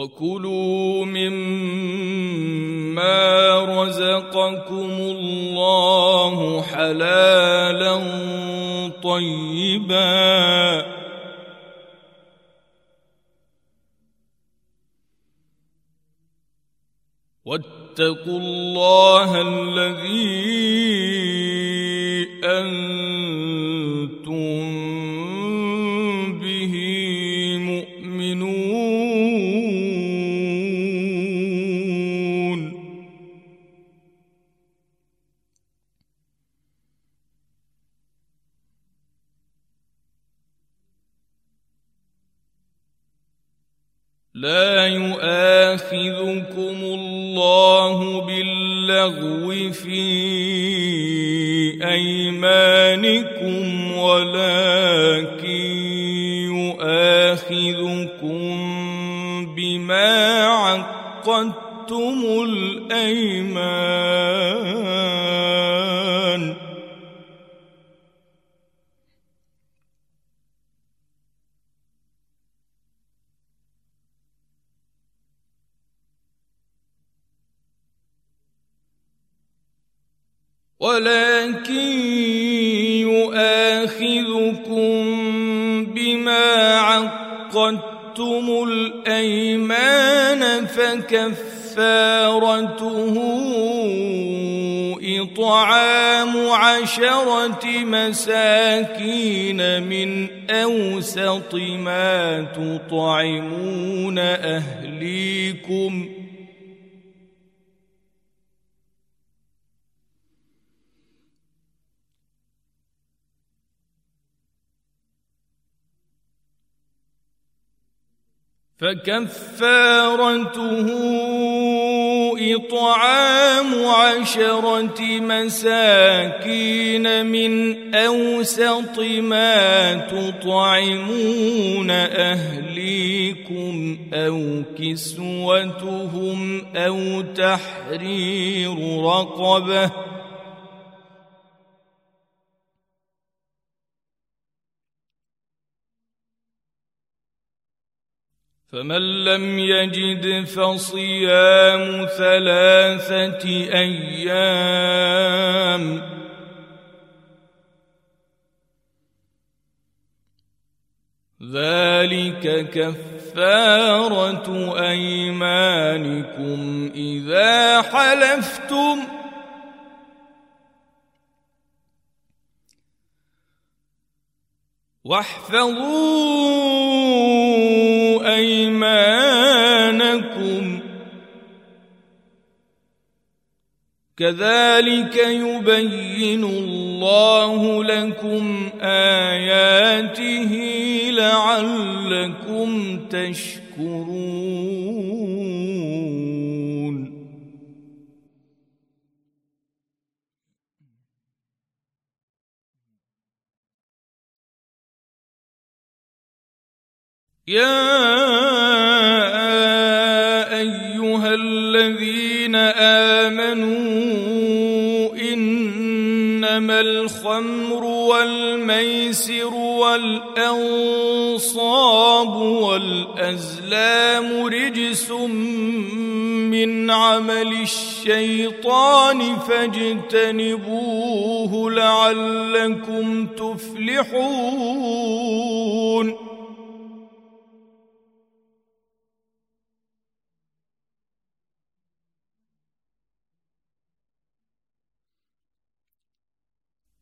وكلوا مما رزقكم الله حلالا طيبا. واتقوا الله الذي أنتم باللغو في أيمانكم ولكن يؤاخذكم بما عقدتم الأيمان. فكفارته إطعام عشرة مساكين من أوسط ما تطعمون أهليكم فكفارته إطعام عشرة مساكين من أوسط ما تطعمون أهليكم أو كسوتهم أو تحرير رقبة فمن لم يجد فصيام ثلاثة أيام ذلك كفارة أيمانكم إذا حلفتم واحفظوا كذلك يبين الله لكم آياته لعلكم تشكرون. يا آمنوا الخمر والميسر والأنصاب والأزلام رجس من عمل الشيطان فاجتنبوه لعلكم تفلحون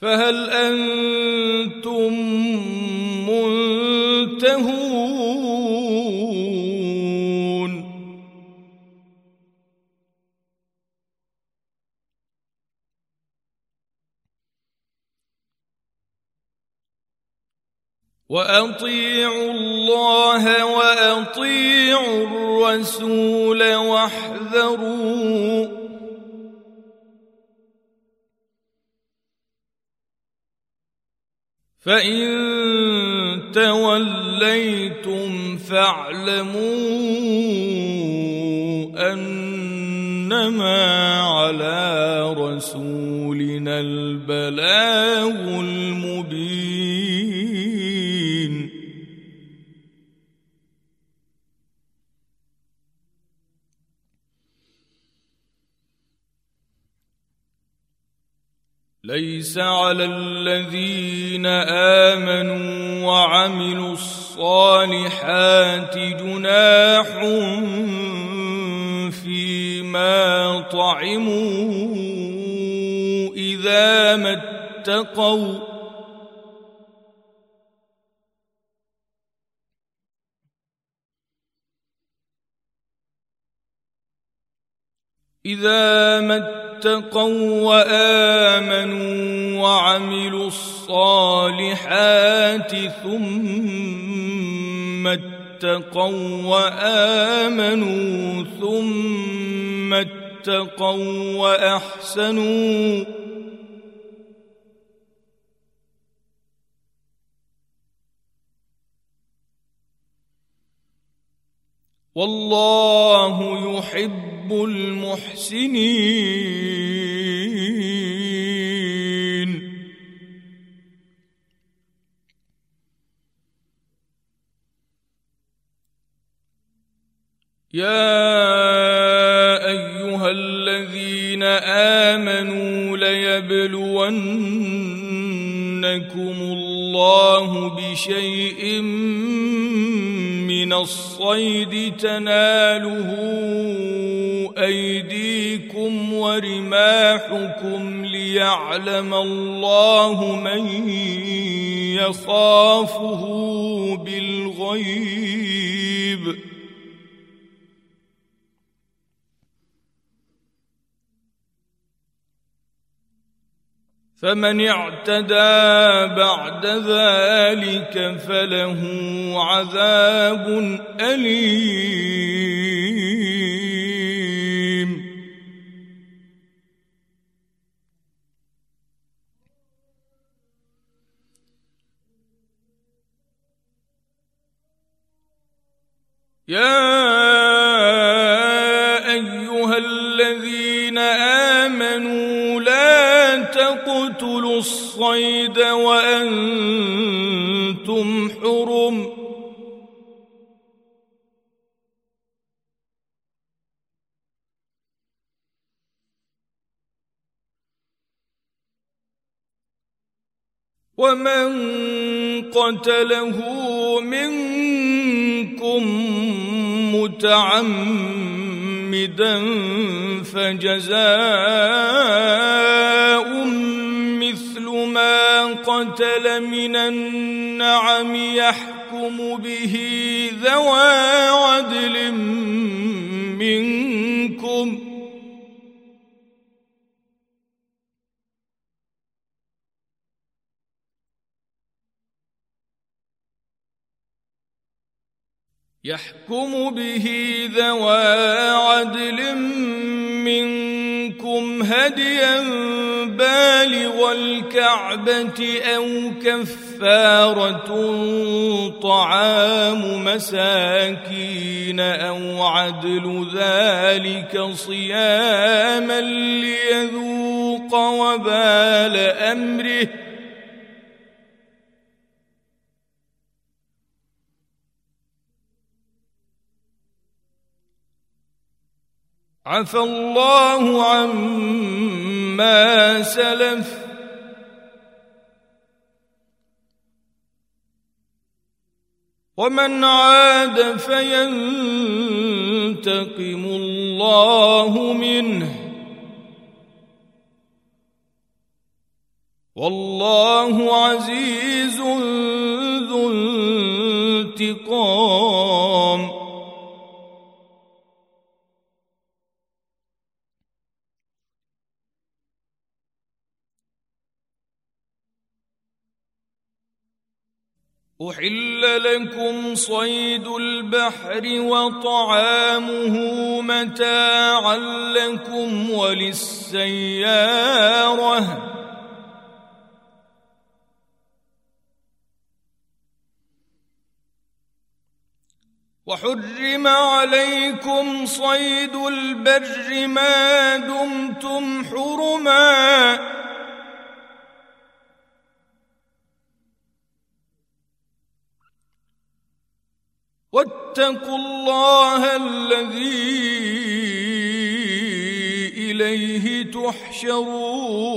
فهل أنتم منتهون؟ وأطيعوا الله وأطيعوا الرسول واحذروا فإن توليتم فاعلموا أنما على رسولنا البلاغ المبين ليس على الذين آمنوا وعملوا الصالحات جناح فيما طعموا إذا ما اتقوا إذا ما اتقوا وآمنوا وعملوا الصالحات ثم اتقوا وآمنوا ثم اتقوا وأحسنوا والله يحب المحسنين. يا أيها الذين آمنوا ليبلونكم الله بشيء من الصيد تناله أيديكم ورماحكم ليعلم الله من يخافه بالغيب. فمن اعتدى بعد ذلك فله عذاب أليم. يا الصيد وأنتم حرم ومن قتله منكم متعمدا فجزاء قتل من النعم يحكم به ذوى عدل منكم يحكم به ذوى عدل منكم هديا بالغ الكعبة أو كفارة طعام مساكين أو عدل ذلك صياما ليذوق وبال أمره عفى الله عما سلف. ومن عاد فينتقم الله منه. والله عزيز ذو انتقام. احل لكم صيد البحر وطعامه متاعا لكم وللسياره وحرم عليكم صيد البر ما دمتم حرما واتقوا الله الذي إليه تحشرون.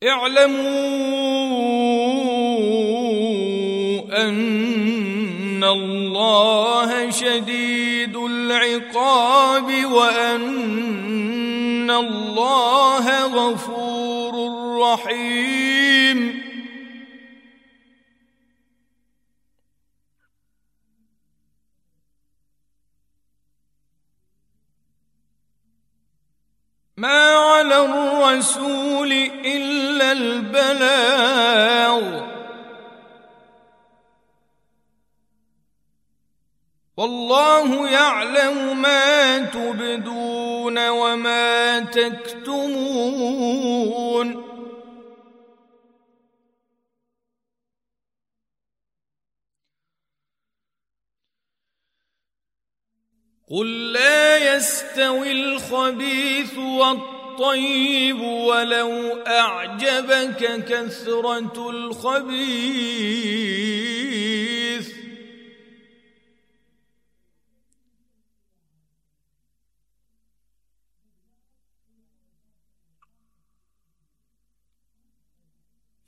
اعلموا أن الله شديد العقاب وأن الله غفور رحيم. ما على الرسول إلا البلاغ. والله يعلم ما تبدون وما تكتمون. قل لا يستوي الخبيث والطيب ولو اعجبك كثره الخبيث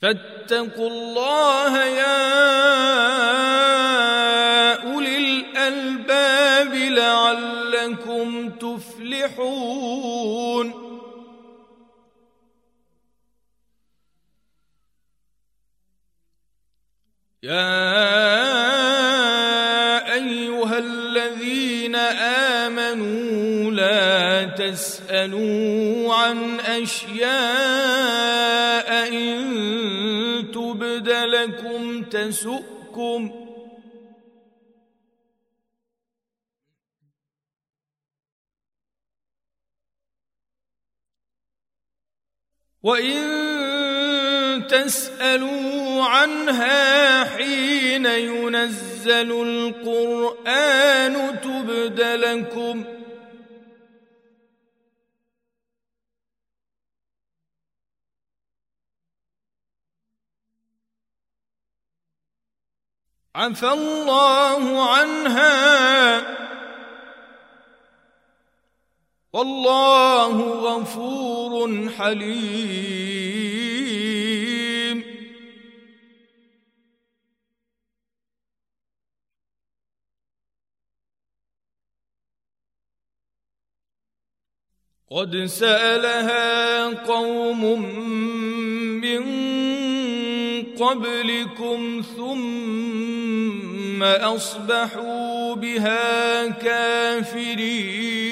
فاتقوا الله يا اولي الألباب لعلكم تفلحون. يا أيها الذين آمنوا لا تسألوا عن أشياء إن لكم تسؤكم وإن تسألوا عنها حين ينزل القرآن تبد لكم ۖ عفى الله عنها والله غفور حليم. قد سألها قوم من قبلكم ثم أصبحوا بها كافرين.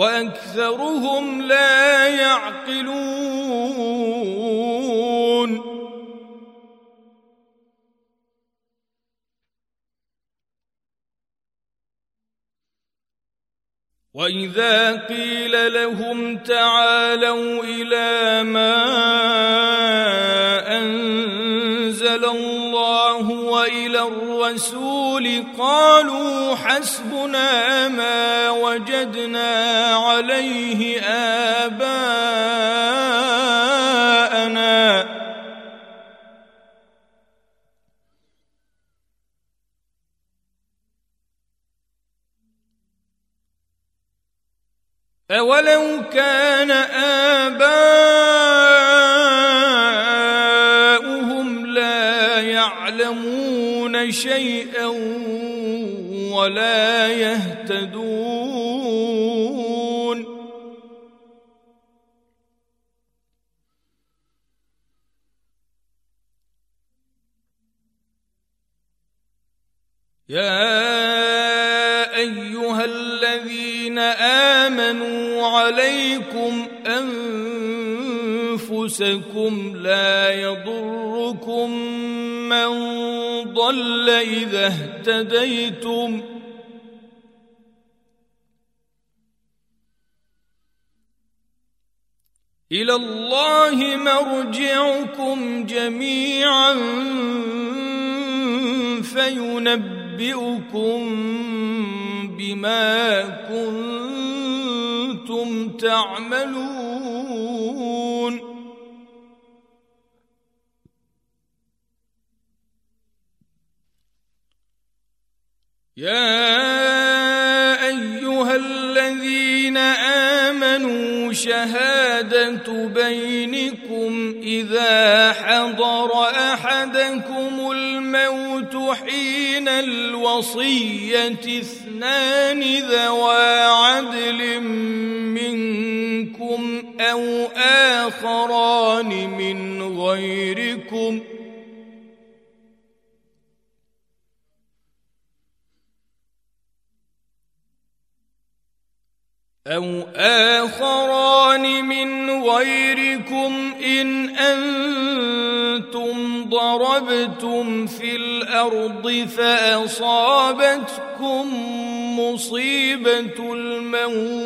وأكثرهم لا يعقلون. وإذا قيل لهم تعالوا إلى ما أنزل الله وإلى الرسول قالوا حسبنا ما وجدنا عليه آباءنا. أولو كان آباؤهم شيئا ولا يهتدون. يا آمنوا عليكم انفسكم لا يضركم من ضل إذا اهتديتم. إلى الله مرجعكم جميعا فينبئكم بما كنتم تعملون. يا أيها الذين آمنوا شهادة بينكم إذا حضر أحدكم الموت حين الوصية اثنان ذوى عدل منكم أو آخران من غيركم أو آخران من غيركم إن أنتم ضربتم في الأرض فأصابتكم مصيبة الموت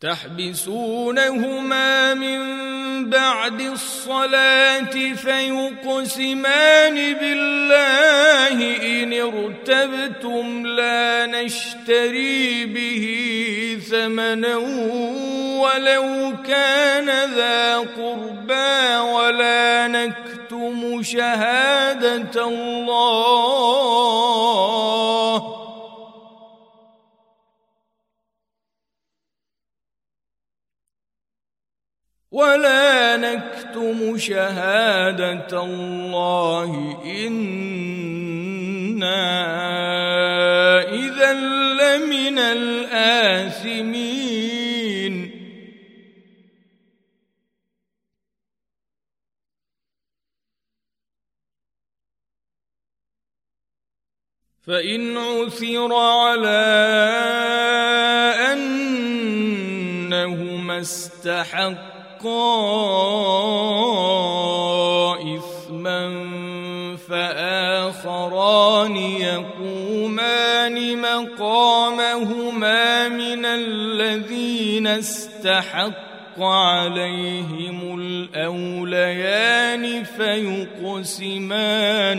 تحبسونهما من بعد الصلاة فيقسمان بالله إن ارتبتم لا نشتري به ثمنا ولو كان ذا قربى ولا نكتم شهادة الله ولا نكتم شهادة الله إنا إذا لمن الآثمين فإن عثر على أنهما إثما فآخران يقومان مقامهما من الذين استحق عليهم الأوليان فيقسمان.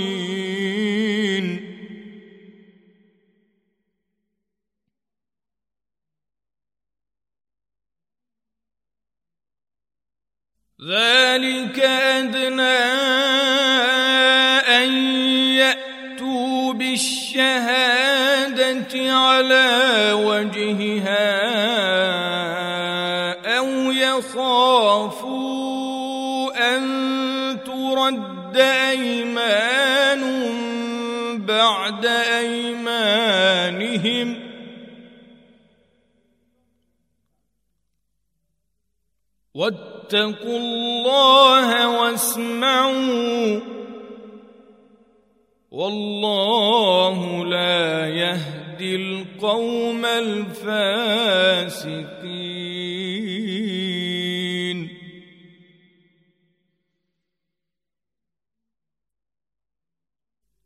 ذلك أدنى أن يأتوا بالشهادة على وجهها أو يخافوا أن ترد أيمان بعد أيمانهم واتقوا الله واسمعوا. والله لا يهدي القوم الفاسقين.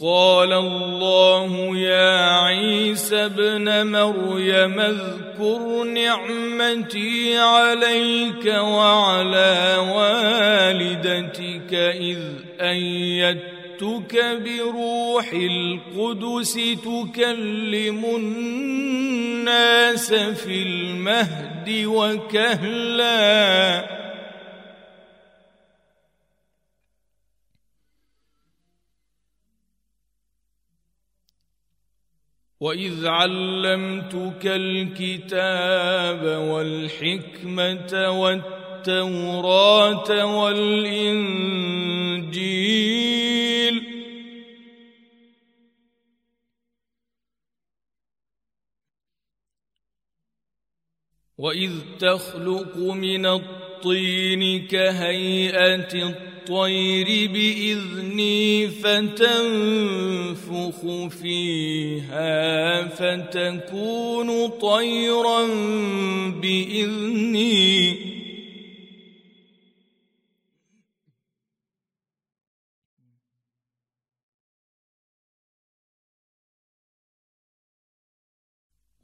قال الله يا عيسى ابن مريم اذكر نعمتي عليك وعلى والدتك إذ أيدتك بروح القدس تكلم الناس في المهد وكهلاً. واذ علمتك الكتاب والحكمه والتوراه والانجيل واذ تخلق من الطين كهيئه الطير بإذني فتنفخ فيها فتكون طيرا بإذني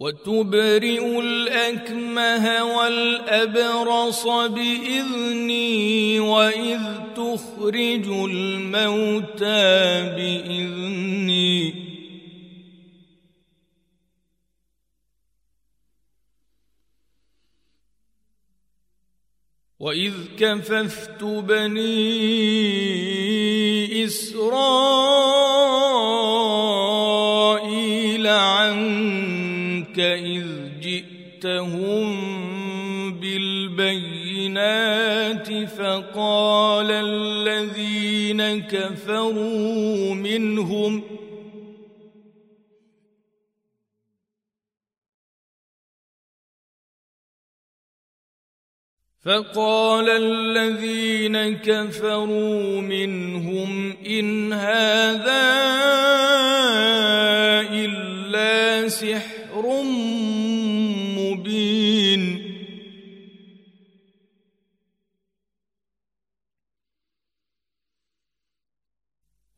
وتبرئ الأكمه والأبرص بإذني وإذ تخرج الموتى بإذني. وإذ كففت بني إسرائيل جئتهم بالبينات فقال الذين كفروا منهم فقال الذين كفروا منهم إن هذا إلا سحر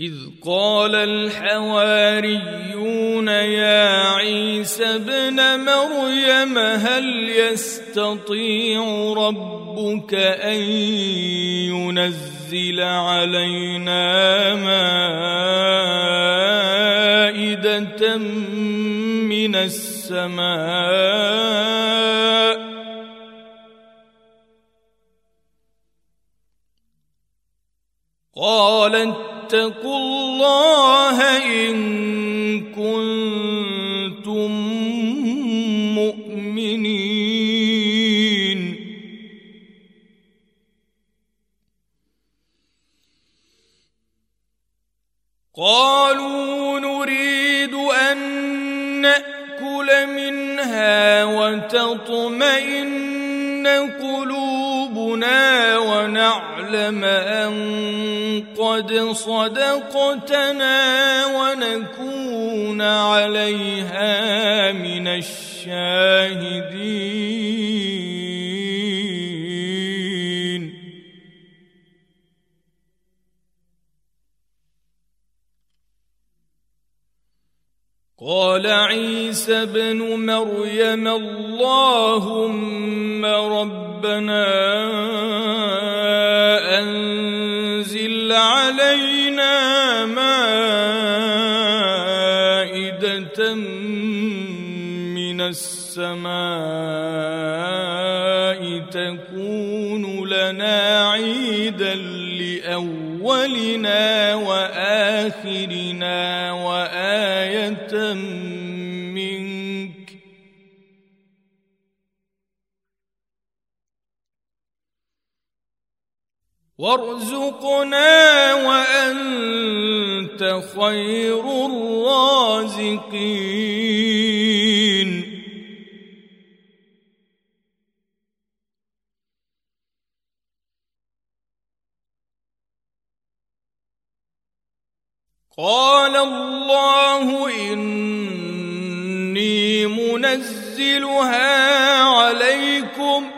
إذ قال الحواريون يا عيسى ابن مريم هل يستطيع ربك أن ينزل علينا مائدة من السماء؟ قالت فاتقوا الله إن كنتم مؤمنين. قالوا نريد أن نأكل منها وتطمئن قلوبنا ونعلم أن قد صدقتنا ونكون عليها من الشاهدين. قال عيسى ابن مريم اللهم ربنا علينا مائدة من السماء تكون لنا عيدا لأولنا وآخرنا وآية وارزقنا وأنت خير الرازقين. قال الله إني منزلها عليكم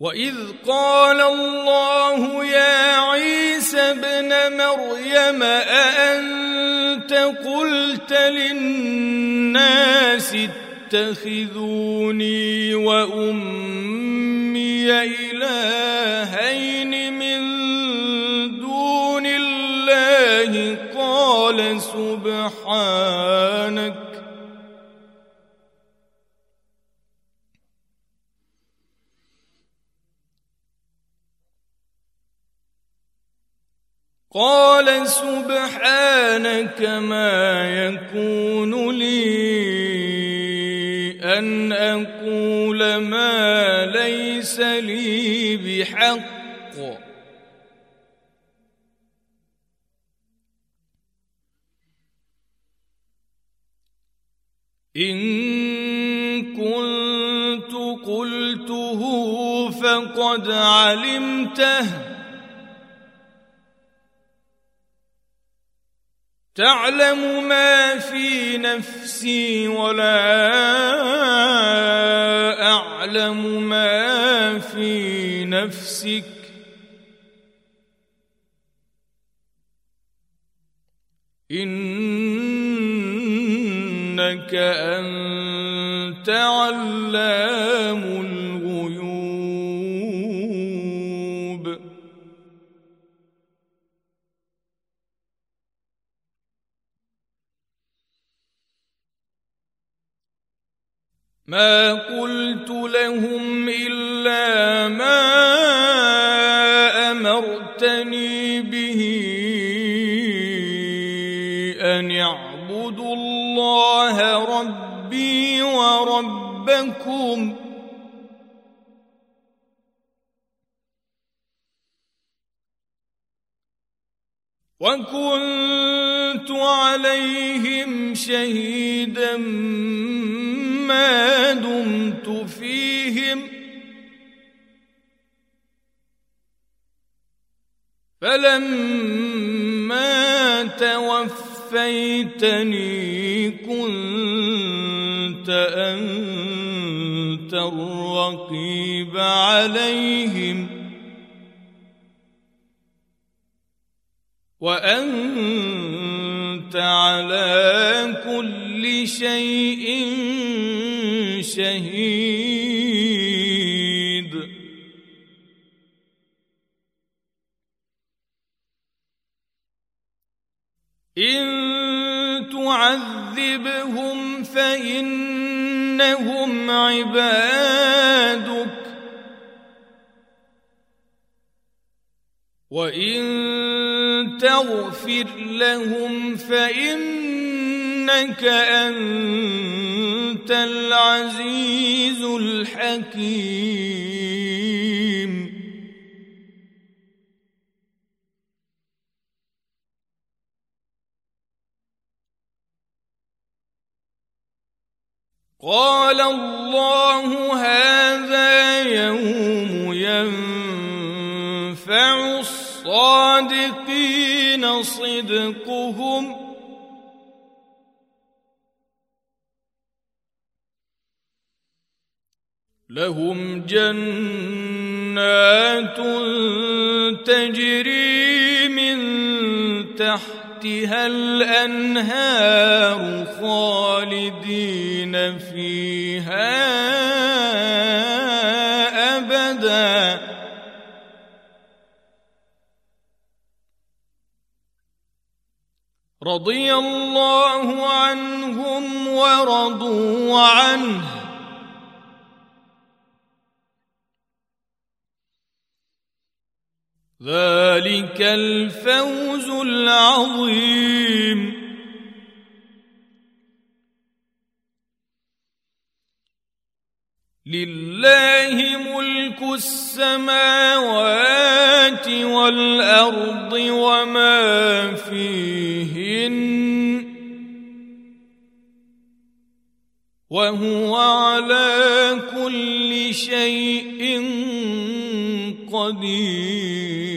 واذ قال الله يا عيسى ابن مريم اانت قلت للناس اتخذوني وامي الهين من دون الله قال سبحانك قال سبحانك ما يكون لي أن أقول ما ليس لي بحق. إن كنت قلته فقد علمته. تعلم ما في نفسي ولا أعلم ما في نفسك. ما قلت لهم إلا ما أمرتني به أن اعبدوا الله ربي وربكم. وكنت عليهم شهيدا ما توفيتني كنت أنت الرقيب عليهم. وأنت على كل شيء شهيد. عبادك. وإن تغفر لهم فإنك أنت العزيز الحكيم. جنات تجري من تحتها الأنهار خالدين فيها أبدا. رضي الله عنهم ورضوا عنه. ذلك الفوز العظيم. لله ملك السماوات والأرض وما فيهن وهو على كل شيء قدير.